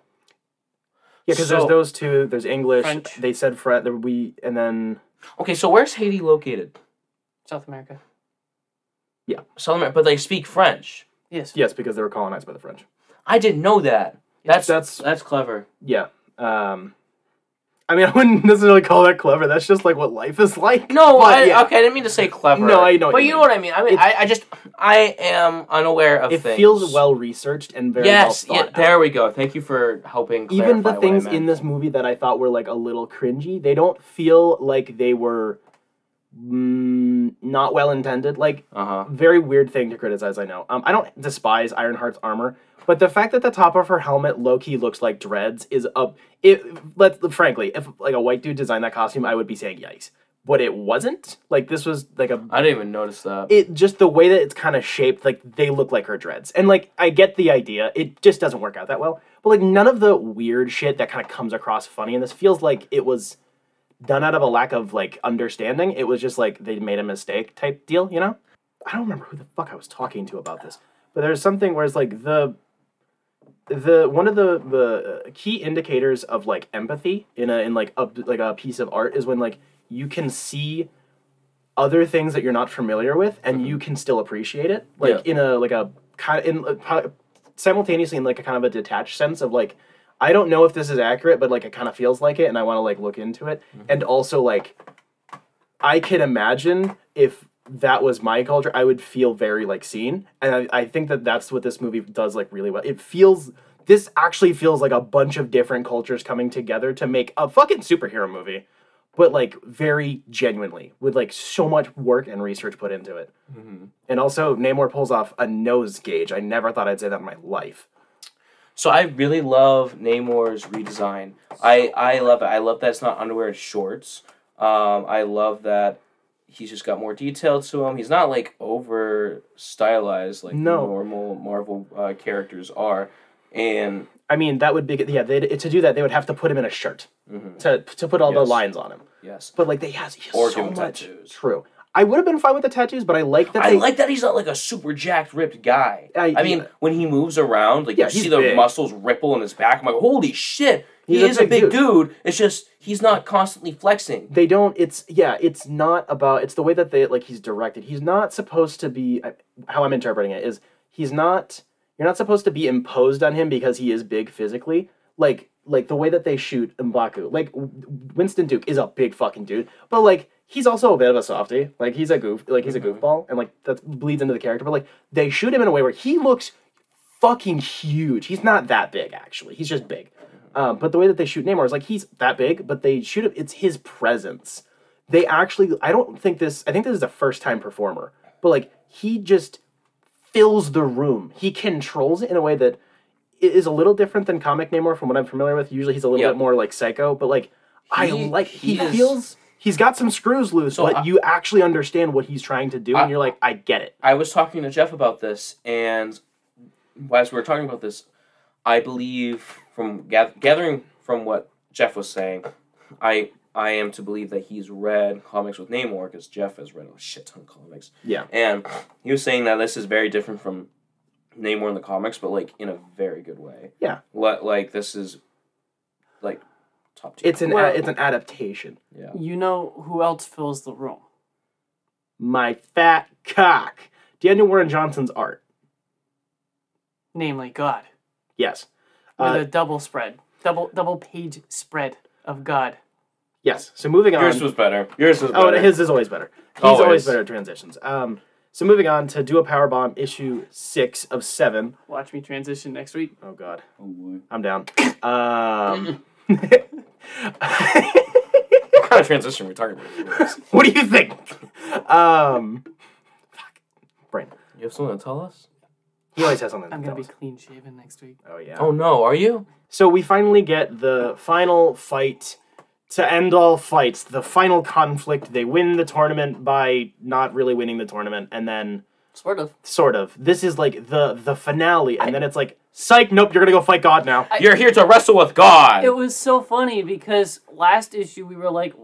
Yeah, because So- there's those two. There's English. French. They said French. We and then Okay, so where's Haiti located? South America. Yeah, South America, but they speak French. Yes. yes, because they were colonized by the French. I didn't know that. That's That's- that's clever. Yeah. Um, I mean, I wouldn't necessarily call that clever. That's just like what life is like. No, But, I, yeah. okay, I didn't mean to say clever. No, I know But you you know what I mean. I mean, I, I just I am unaware of It things. feels well researched and very Yes, well yeah, out. there we go. Thank you for helping. Even the clarify what I things in this movie that I thought were like a little cringy, they don't feel like they were mm, not well intended. Like Uh huh. very weird thing to criticize. I know. Um, I don't despise Ironheart's armor, but the fact that the top of her helmet low key looks like dreads is a. It let frankly, if like a white dude designed that costume, I would be saying yikes. But it wasn't. Like this was like a I didn't even notice that. it just the way that it's kind of shaped like they look like her dreads and like i get the idea it just doesn't work out that well but like none of the weird shit that kind of comes across funny in this feels like it was done out of a lack of like understanding. It was just like they made a mistake type deal you know? I don't remember who the fuck i was talking to about this but there's something where it's like the the one of the the key indicators of like empathy in a in like a like a piece of art is when like you can see other things that you're not familiar with and you can still appreciate it like Yeah. in a like a kind of in uh, simultaneously in like a kind of a detached sense of like I don't know if this is accurate but like it kind of feels like it and I want to like look into it mm-hmm. and also like I can imagine if that was my culture I would feel very like seen and I, I think that that's what this movie does like really well it feels this actually feels like a bunch of different cultures coming together to make a fucking superhero movie but like very genuinely with like so much work and research put into it. Mm-hmm. And also, Namor pulls off a nose gauge. I never thought I'd say that in my life. So I really love Namor's redesign. I I love it. I love that it's not underwear; it's shorts. Um, I love that he's just got more detail to him. He's not like over stylized like No. normal Marvel uh, characters are, and I mean, that would be yeah. They to do that, they would have to put him in a shirt Mhm. to to put all the lines on him. yes, But like they has, he has Or so much. tattoos. True. I would have been fine with the tattoos, but I like that I they like that he's not like a super jacked, ripped guy. I- I, mean, when he moves around, like Yeah, you see the big. muscles ripple in his back. I'm like, holy shit, he He's is a big big dude. dude. It's just he's not constantly flexing. they don't it's yeah it's not about it's the way that they like he's directed he's not supposed to be how i'm interpreting it is he's not you're not supposed to be imposed on him because he is big physically like like the way that they shoot Mbaku like Winston Duke is a big fucking dude but like he's also a bit of a softie like he's a goof like he's a goofball and like that bleeds into the character but like they shoot him in a way where he looks fucking huge he's not that big actually he's just big um, but the way that they shoot Namor is like he's that big, but they shoot him. It's his presence. They actually, I don't think this. I think this is a first time performer, but like he just fills the room. He controls it in a way that i- a little different than comic Namor from what I'm familiar with. Usually he's a little Yep. bit more like psycho, but like I He- like he, he is- feels. He's got some screws loose, So but I- you actually understand what he's trying to do, I- and you're like, I get it. I was talking to Jeff about this, and as we were talking about this, I believe from gath- gathering from what Jeff was saying, I I am to believe that he's read comics with Namor because Jeff has read a shit ton of comics, Yeah, and he was saying that this is very different from Namor in the comics, but like in a very good way. Yeah. What like this is like top tier. it's an Well- a, it's an adaptation. yeah. You know who else fills the room? My fat cock, Daniel Warren Johnson's art. Namely, God. Yes. With Uh, a double spread, double double page spread of God. Yes. So moving on. Yours was better. Yours was oh, his is always better. He's always, Always. better at transitions. Um. So moving on to do a power bomb issue six of seven. Watch me transition next week. Oh God, Oh boy. I'm down. <coughs> Um. <laughs> What kind of transition are we talking about? <laughs> what do you think? Um. Fuck. Brain. You have something to tell us? He always has something. I'm gonna tell be us. clean shaven next week. Oh yeah. Oh no, are you? So we finally get the final fight to end all fights, the final conflict. They win the tournament by not really winning the tournament, and then Sort of. sort of. This is like the the finale, and then it's like, psych, nope, you're gonna go fight God now. You're here to wrestle with God. It was so funny because last issue we were like,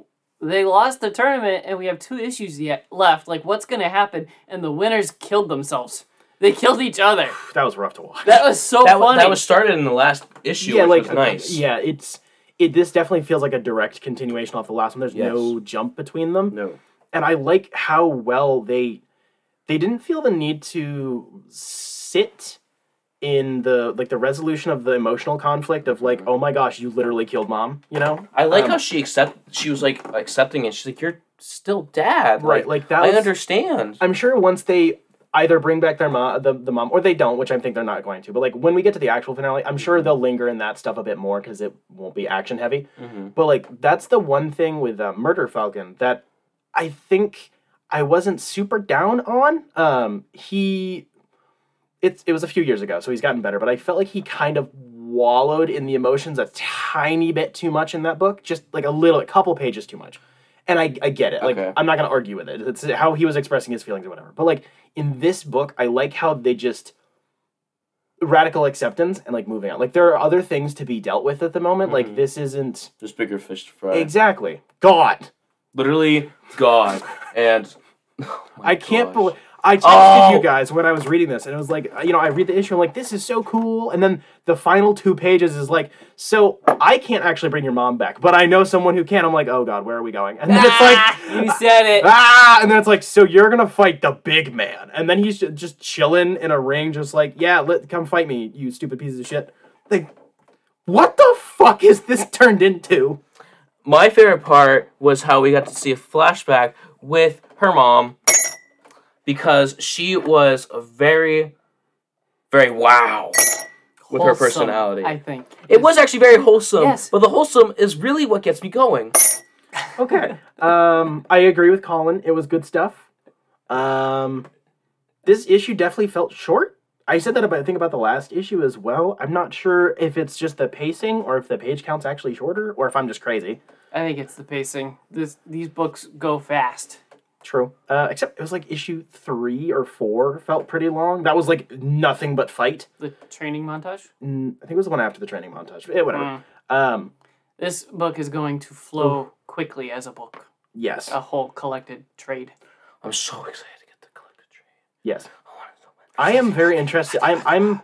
they lost the tournament and we have two issues yet left. Like, what's gonna happen? And the winners killed themselves. They killed each other. <sighs> that was rough to watch. That was so that, funny. that was started in the last issue, yeah, which like was nice. Uh, yeah, it's it. This definitely feels like a direct continuation off the last one. There's Yes. no jump between them. No. and I like how well they they didn't feel the need to sit in the like the resolution of the emotional conflict of like oh my gosh you literally killed mom you know I like Um, how she accept. She was like accepting it. She's like, "You're still dad." right like that I was, understand. I'm sure once they either bring back their mom the, the mom or they don't which I think they're not going to but like when we get to the actual finale I'm sure they'll linger in that stuff a bit more because it won't be action heavy Mhm. but like that's the one thing with uh, Murder Falcon that I think I wasn't super down on. Um, he, it's it was a few years ago, so he's gotten better. But I felt like he kind of wallowed in the emotions a tiny bit too much in that book, just like a little, a couple pages too much. And I, I get it. Like Okay. I'm not gonna argue with it. It's how he was expressing his feelings or whatever. But like in this book, I like how they just radical acceptance and like moving on. Like there are other things to be dealt with at the moment. Like Mhm. this isn't There's bigger fish to fry. exactly God. Literally, God. And <laughs> oh I can't believe I texted Oh! you guys when I was reading this, and it was like, you know, I read the issue, I'm like, this is so cool, and then the final two pages is like, so I can't actually bring your mom back, but I know someone who can. I'm like, oh god, where are we going? And then it's Ah, like, <laughs> you said it. <laughs> ah, and then it's like, so you're gonna fight the big man, and then he's just chilling in a ring, just like, yeah, let come fight me, you stupid pieces of shit. Like, what the fuck is this <laughs> turned into? My favorite part was how we got to see a flashback with her mom because she was very, very wow with her personality. I think. it was actually very wholesome, Yes. but the wholesome is really what gets me going. Okay. um, I agree with Colin. It was good stuff. Um, this issue definitely felt short. I said that about I think about the last issue as well. I'm not sure if it's just the pacing or if the page count's actually shorter or if I'm just crazy. I think it's the pacing. This these books go fast. True. Uh, except it was like issue three or four felt pretty long. That was like nothing but fight. The training montage. Mm, I think it was the one after the training montage. Eh, whatever. Mm. Um, This book is going to flow quickly as a book, yes. a whole collected trade. I'm so excited to get the collected trade. Yes. I want it so much. I am very interested. I'm I'm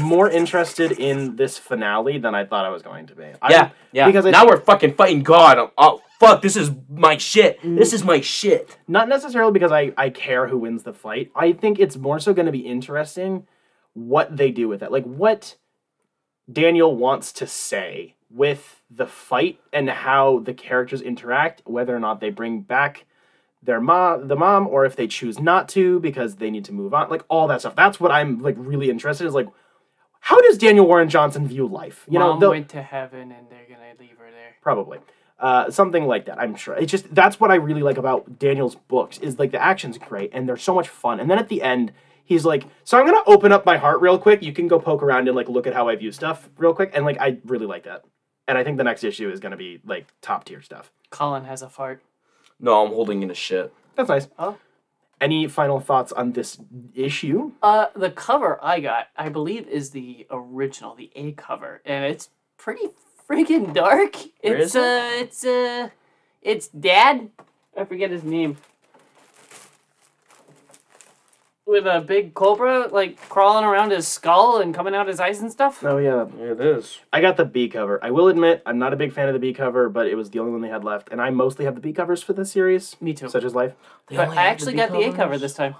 more interested in this finale than I thought I was going to be. I'm- Yeah, yeah. because I now think- we're fucking fighting God. I'm- oh fuck, this is my shit. This is my shit. not necessarily because I I care who wins the fight. I think it's more so going to be interesting what they do with it. Like what Daniel wants to say with the fight and how the characters interact, whether or not they bring back their mom, the mom, or if they choose not to because they need to move on. Like all that stuff. That's what I'm like really interested. in, Is like, how does Daniel Warren Johnson view life? You know, Mom the- went to heaven, and they're gonna leave her there. probably uh, something like that i'm sure. It's just that's what i really like about daniel's books is like the action's great and they're so much fun. And then at the end he's like so i'm gonna open up my heart real quick. You can go poke around and like look at how i view stuff real quick. And like i really like that. And i think the next issue is gonna be like top tier stuff. Colin has a fart. No, I'm holding in a shit. that's nice. Oh. any final thoughts on this issue? Uh, the cover I got, I believe, is the original, the A cover, and it's pretty freaking dark. Where It's is it? uh, it's uh, it's Dad. I forget his name. With a big cobra like crawling around his skull and coming out his eyes and stuff. oh yeah Yeah, it is. i got the b cover i will admit i'm not a big fan of the b cover but it was the only one they had left and i mostly have the b covers for this series Me too. such as life They but I actually B got the A cover this time.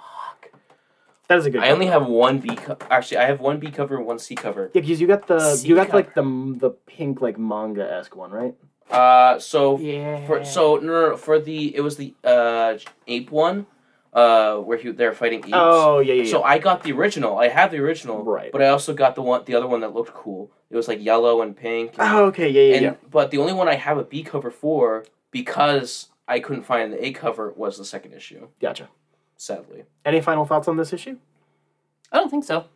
That is a good I only have one B cover. Actually, I have one B cover and one C cover. Yeah, because you got the C you got cover. like the the pink like manga esque one, right? Uh, so Yeah. for so no, no, no for the it was the uh ape one, uh where he they're fighting apes. Oh yeah, yeah, yeah. So I got the original. I have the original. Right. But I also got the one the other one that looked cool. It was like yellow and pink. oh okay, yeah, yeah, and yeah. but the only one I have a B cover for because I couldn't find the A cover was the second issue. Gotcha. Sadly. Any final thoughts on this issue? I don't think so.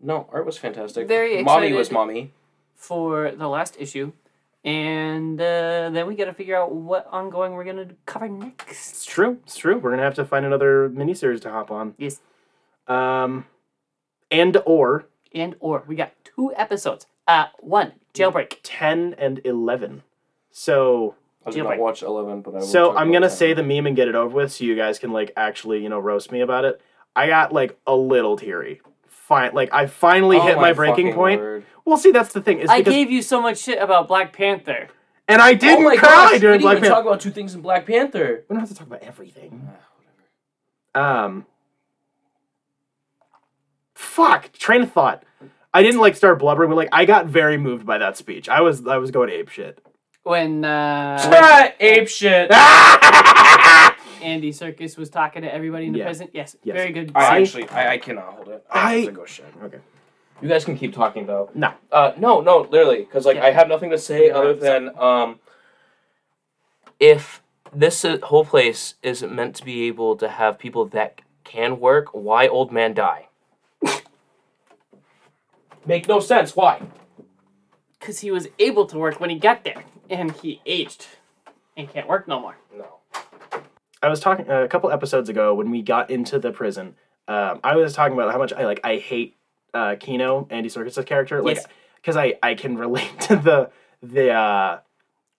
No, art was fantastic. Very Mommy was mommy. For the last issue, and uh, then we got to figure out what ongoing we're gonna cover next. It's true. It's true. We're gonna have to find another miniseries to hop on. Yes. Um, Andor and or we got two episodes. Uh, one jailbreak. ten and eleven. So I did Jailbreak. not watch eleven, but I will so talk I'm about gonna 10. say the meme and get it over with, so you guys can like actually you know roast me about it. I got like a little teary. Fine, like I finally Oh hit my, my breaking point. word. Well, see, that's the thing. Is I gave you so much shit about Black Panther. and I didn't oh my cry gosh, during didn't Black even Panther. talk about two things in Black Panther. We don't have to talk about everything. Ah, Um. Fuck. Train of thought. I didn't like start blubbering, but like I got very moved by that speech. I was I was going ape shit. When uh, ape shit. <laughs> Andy Serkis was talking to everybody in the Yeah. present. Yes, Yes. very good. I I- actually, I, I cannot hold it. I, I- have to go shit. Okay. You guys can keep talking though. No. Uh, no, no, literally, because like Yeah. I have nothing to say Yeah, other than um, if this uh, whole place is meant to be able to have people that can work, why old man die? <laughs> Make no sense. Why? Because he was able to work when he got there, and he aged, and can't work no more. No. I was talking uh, a couple episodes ago when we got into the prison. Um, I was talking about how much I like I hate uh, Kino, Andy Serkis's character, like Yes. because I I can relate <laughs> to the the uh,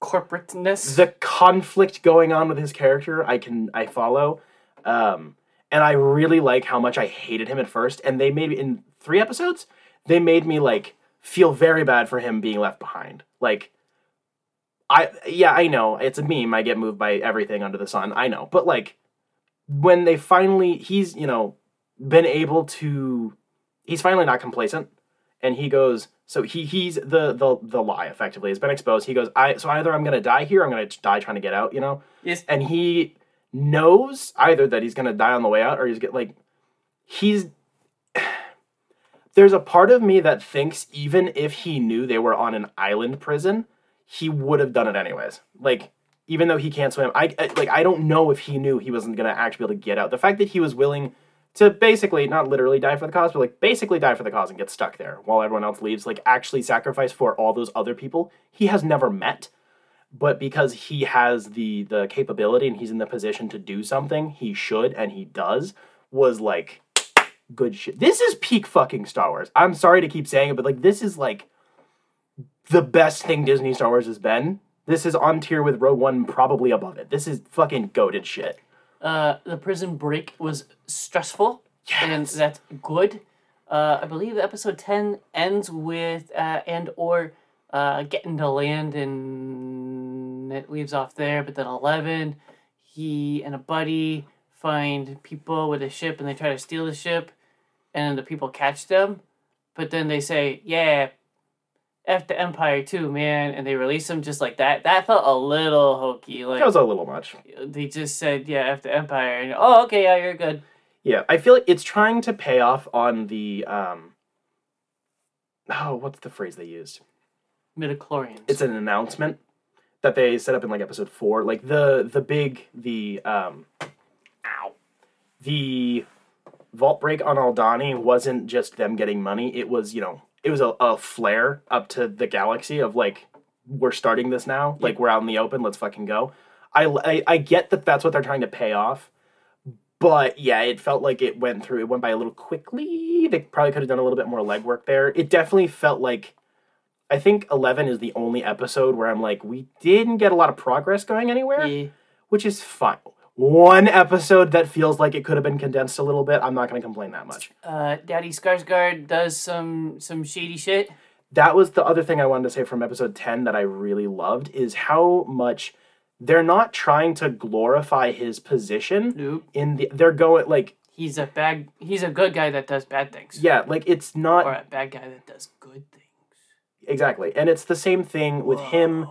Corporateness. the conflict going on with his character i can i follow um and i really like how much i hated him at first and they made in three episodes they made me like feel very bad for him being left behind like i yeah i know. It's a meme. I get moved by everything under the sun. I know. But like when they finally he's you know been able to he's finally not complacent. And he goes so he he's the the the lie effectively. Has been exposed. He goes i so either i'm gonna die here or i'm gonna die trying to get out you know? Yes. and he knows either that he's gonna die on the way out or he's get like he's <sighs> there's a part of me that thinks even if he knew they were on an island prison he would have done it anyways like even though he can't swim I, like i don't know if he knew he wasn't gonna actually be able to get out the fact that he was willing to basically not literally die for the cause, but like basically die for the cause and get stuck there while everyone else leaves, like actually sacrifice for all those other people he has never met. but because he has the the capability and he's in the position to do something, he should and he does was like good shit. This is peak fucking Star Wars. I'm sorry to keep saying it, but like this is like the best thing Disney Star Wars has been. This is on tier with Rogue One, probably above it. This is fucking goaded shit. Uh, the prison break was stressful, and that's good. Uh, I believe episode ten ends with uh, Andor uh, getting to land, and it leaves off there. But then eleven, he and a buddy find people with a ship, and they try to steal the ship, and the people catch them. But then they say, "Yeah, F the Empire too, man," and they release them just like that. That felt a little hokey. Like That was a little much. they just said, yeah, after Empire. And, oh, okay, yeah, you're good. Yeah, I feel like it's trying to pay off on the um oh, what's the phrase they used? Midichlorians. It's an announcement that they set up in like episode 4, like the the big the um ow. The vault break on Aldhani wasn't just them getting money, it was, you know, it was a, a flare up to the galaxy of like we're starting this now, like we're out in the open, let's fucking go. I, I I get that that's what they're trying to pay off but yeah, it felt like it went through. It went by a little quickly. They probably could have done a little bit more legwork there. It definitely felt like. I think eleven is the only episode where I'm like, we didn't get a lot of progress going anywhere, Yeah. which is fine. One episode that feels like it could have been condensed a little bit. I'm not going to complain that much. Uh, Daddy Skarsgård does some some shady shit. that was the other thing I wanted to say from episode 10 that I really loved is how much they're not trying to glorify his position Nope. in the they're going like He's a bad. He's a good guy that does bad things. yeah like it's not Or a bad guy that does good things. Exactly. And it's the same thing with him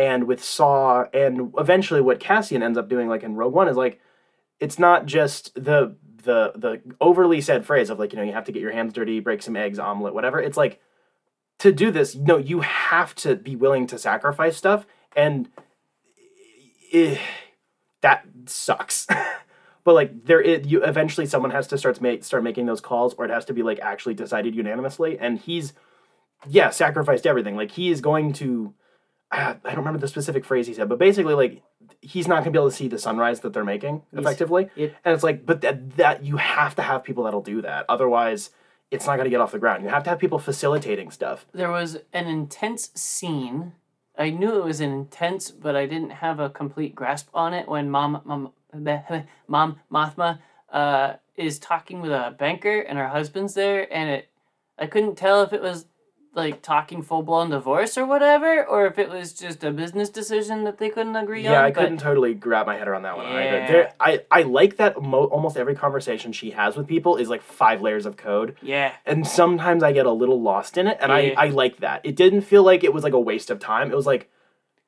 and with Saw and eventually what Cassian ends up doing like in Rogue One is like it's not just the the the overly said phrase of like, you know, you have to get your hands dirty, break some eggs, omelet, whatever. It's like to do this, no, you have to be willing to sacrifice stuff and eh, that sucks. <laughs> but like there is you eventually someone has to start make start making those calls or it has to be like actually decided unanimously and he's yeah, sacrificed everything. Like he is going to, I don't remember the specific phrase he said, but basically like he's not gonna be able to see the sunrise that they're making effectively. it- and it's like, but that that you have to have people that'll do that. Otherwise, it's not gonna get off the ground. You have to have people facilitating stuff. There was an intense scene. I knew it was intense, but I didn't have a complete grasp on it when Mom Mom <laughs> Mom Mothma uh, is talking with a banker and her husband's there, and it I couldn't tell if it was like talking full blown divorce or whatever, or if it was just a business decision that they couldn't agree on. Yeah, I but- couldn't totally grab my head around that one either. Yeah. There, I I like that mo- almost every conversation she has with people is like five layers of code. Yeah, and sometimes I get a little lost in it, and Yeah. I I like that. It didn't feel like it was like a waste of time. It was like,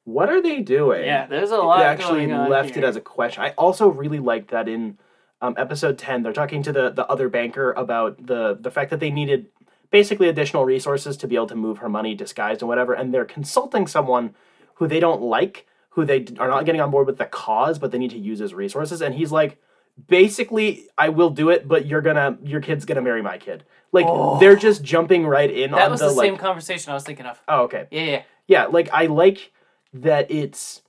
what are they doing? yeah. There's a lot It actually left here. it as a question. I also really liked that in um, episode ten, they're talking to the the other banker about the the fact that they needed basically additional resources to be able to move her money disguised and whatever, and they're consulting someone who they don't like, who they are not getting on board with the cause, but they need to use his resources, and he's like. Basically, I will do it, but you're gonna, your kid's gonna marry my kid. Like they're just jumping right in That on was the, the, like. same conversation I was thinking of. Oh, okay Yeah, yeah. yeah like i like that it's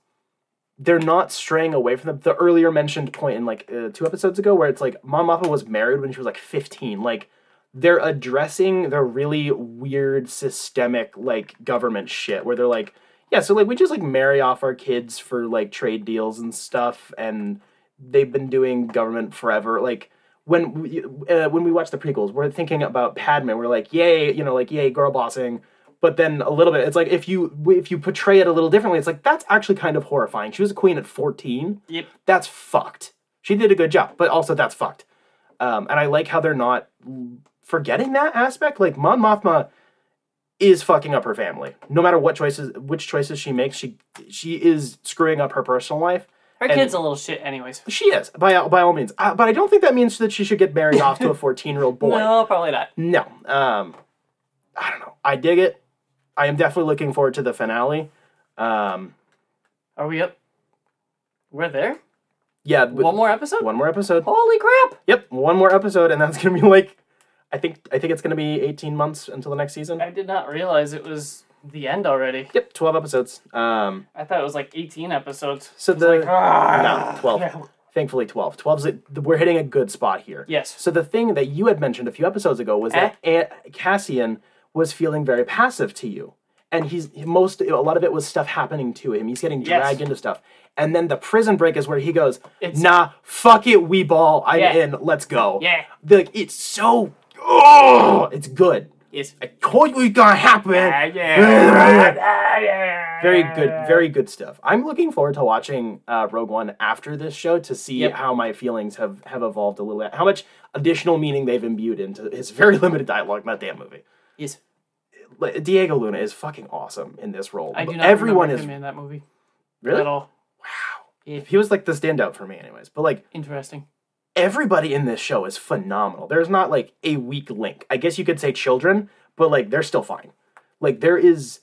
they're not straying away from the, the earlier mentioned point in like uh, two episodes ago where it's like mom Mappa was married when she was like 15 like they're addressing the really weird systemic like government shit where they're like yeah so like we just like marry off our kids for like trade deals and stuff and they've been doing government forever. Like when we, uh, when we watch the prequels we're thinking about padme we're like yay you know like yay girl bossing. But then a little bit it's like if you if you portray it a little differently it's like that's actually kind of horrifying. She was a queen at 14 Yep. that's fucked. She did a good job but also that's fucked. Um, and i like how they're not forgetting that aspect like mon mothma is fucking up her family no matter what choices which choices she makes she she is screwing up her personal life Her And- kid's a little shit, anyways. she is by all- by all means uh, but i don't think that means that she should get married off to a <laughs> 14 year old boy No, probably not. no. Um, I don't know. I dig it. I am definitely looking forward to the finale. Um, Are we up? We're there. yeah. One more episode. One more episode. Holy crap! Yep, one more episode, and that's gonna be like, I think I think it's gonna be eighteen months until the next season. I did not realize it was the end already. Yep, twelve episodes. Um, I thought it was like 18 episodes. so the Ah, no twelve. Thankfully, twelve. 12's a, we're hitting a good spot here. Yes. So the thing that you had mentioned a few episodes ago was that Aunt Cassian was feeling very passive to you, and he's most a lot of it was stuff happening to him. He's getting Yes. dragged into stuff, and then the prison break is where he goes, It's- "Nah, fuck it, we ball. I'm Yeah. in. Let's go." Yeah. Like it's so, oh, it's good. Yes. I told you it's gonna happen. Ah, yeah. <laughs> Ah, yeah. Very good, very good stuff. I'm looking forward to watching uh, Rogue One after this show to see Yep. how my feelings have have evolved a little bit, how much additional meaning they've imbued into his very <laughs> limited dialogue in that damn movie. Yes. Diego Luna is fucking awesome in this role. I do not Everyone is him in that movie really at all. he was like the standout for me, anyways. But like Interesting. Everybody in this show is phenomenal. There's not like a weak link. I guess you could say children, but like they're still fine. Like there is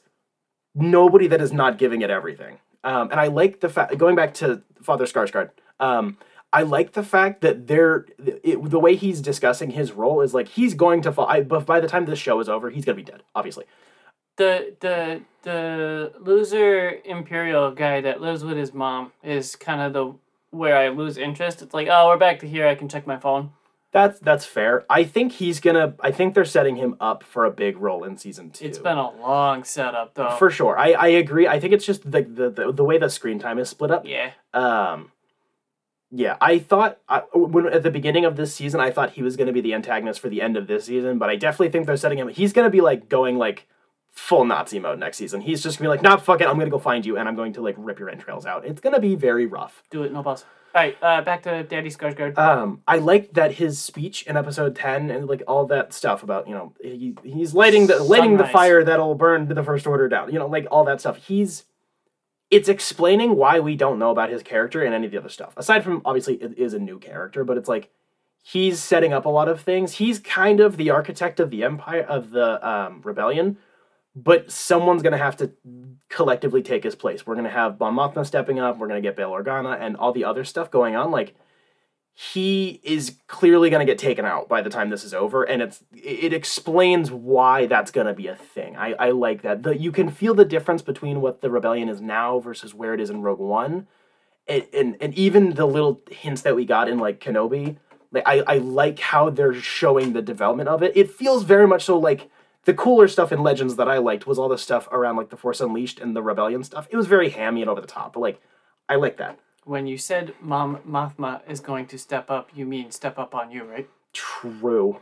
nobody that is not giving it everything. Um, and I like the fact going back to Father Skarsgård. Um, I like the fact that they're it, the way he's discussing his role is like he's going to fall. I, but by the time this show is over, he's gonna be dead. Obviously, The the the loser imperial guy that lives with his mom is kind of the where I lose interest. It's like, oh, we're back to here. I can check my phone. that's that's fair. I think he's gonna. I think they're setting him up for a big role in season two. It's been a long setup though. for sure. I, I agree. I think it's just the, the the the way the screen time is split up. yeah. Um, yeah, I thought I, when at the beginning of this season, I thought he was going to be the antagonist for the end of this season, but I definitely think they're setting him. He's going to be like going like full Nazi mode next season. He's just gonna be like, nah, fuck it, I'm gonna go find you, and I'm going to like rip your entrails out. It's gonna be very rough. Do it, no boss. All right, uh, back to Daddy Skarsgård. Um, I like that his speech in episode ten and like all that stuff about you know he, he's lighting the lighting the fire that'll burn the first order down. You know, like all that stuff. He's it's explaining why we don't know about his character and any of the other stuff. Aside from obviously it is a new character, but it's like he's setting up a lot of things. He's kind of the architect of the empire of the um, rebellion, but someone's gonna have to collectively take his place. We're gonna have Bon Mothma stepping up. We're gonna get Bail Organa and all the other stuff going on. Like he is clearly going to get taken out by the time this is over and it's it explains why that's going to be a thing i i like that the, you can feel the difference between what the rebellion is now versus where it is in rogue one and and, and even the little hints that we got in like kenobi like i i like how they're showing the development of it it feels very much so like the cooler stuff in legends that i liked was all the stuff around like the force unleashed and the rebellion stuff it was very hammy and over the top but like i like that When you said Mom Mothma is going to step up, you mean step up on you, right? True.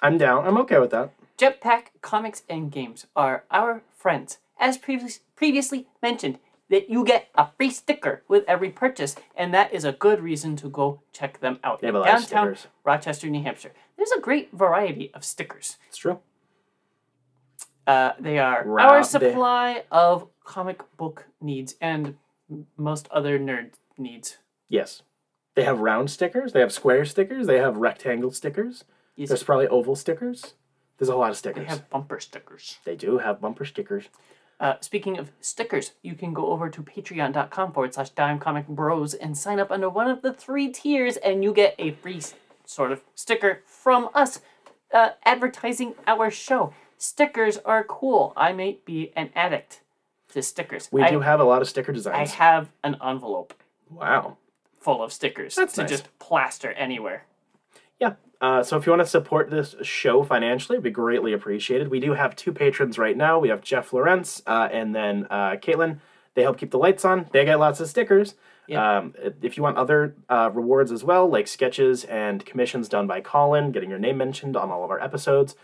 I'm down. I'm okay with that. Jetpack Comics and Games are our friends. As previous, previously mentioned, that you get a free sticker with every purchase, and that is a good reason to go check them out. They have a in lot of downtown stickers. Rochester, New Hampshire. There's a great variety of stickers. It's true. Uh, they are Ra- our supply of comic book needs and most other nerd needs. Yes. They have round stickers. They have square stickers. They have rectangle stickers. Yes, There's probably oval stickers. There's a lot of stickers. they have bumper stickers. They do have bumper stickers. Uh, speaking of stickers, you can go over to patreon.com forward slash dime comic bros and sign up under one of the three tiers, and you get a free sort of sticker from us uh, advertising our show. Stickers are cool. I may be an addict to stickers. We I, do have a lot of sticker designs. I have an envelope wow. full of stickers That's to nice. just plaster anywhere. Yeah. Uh, so if you want to support this show financially, it'd be greatly appreciated. We do have two patrons right now. We have Jeff Lawrence uh, and then uh, Caitlin. They help keep the lights on. They get lots of stickers. Yeah. Um, if you want other uh, rewards as well, like sketches and commissions done by Colin, getting your name mentioned on all of our episodes,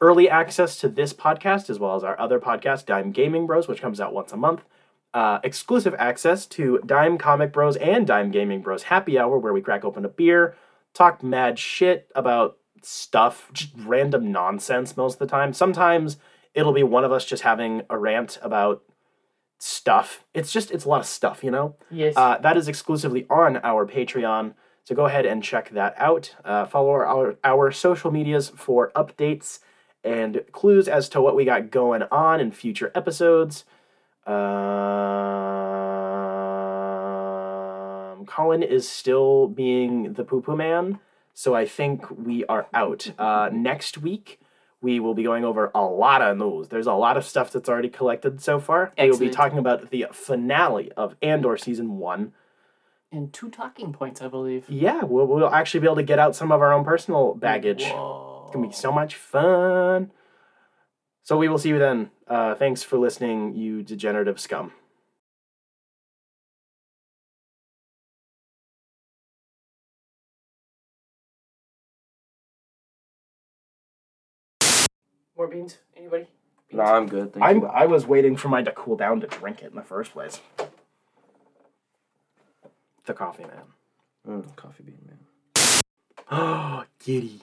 early access to this podcast as well as our other podcast, Dime Gaming Bros, which comes out once a month. Uh, exclusive access to Dime Comic Bros and Dime Gaming Bros Happy Hour, where we crack open a beer, talk mad shit about stuff, just random nonsense most of the time. Sometimes it'll be one of us just having a rant about stuff. It's just, it's a lot of stuff, you know? Yes. Uh, that is exclusively on our Patreon. So go ahead and check that out. Uh, follow our, our, social medias for updates and clues as to what we got going on in future episodes. Um, Colin is still being the poo poo man, so I think we are out. Uh, next week, We will be going over a lot of news. There's a lot of stuff that's already collected so far. We will be talking about the finale of Andor season one. And two talking points, I believe. Yeah, we'll, we'll actually be able to get out some of our own personal baggage. Whoa. It's gonna be so much fun. So we will see you then. Uh, thanks for listening, you degenerative scum. Beans? Anybody? No, I'm good. Thank I'm you. I was waiting for mine to cool down to drink it in the first place. The coffee man. Mm, coffee bean man. Oh, <gasps> giddy.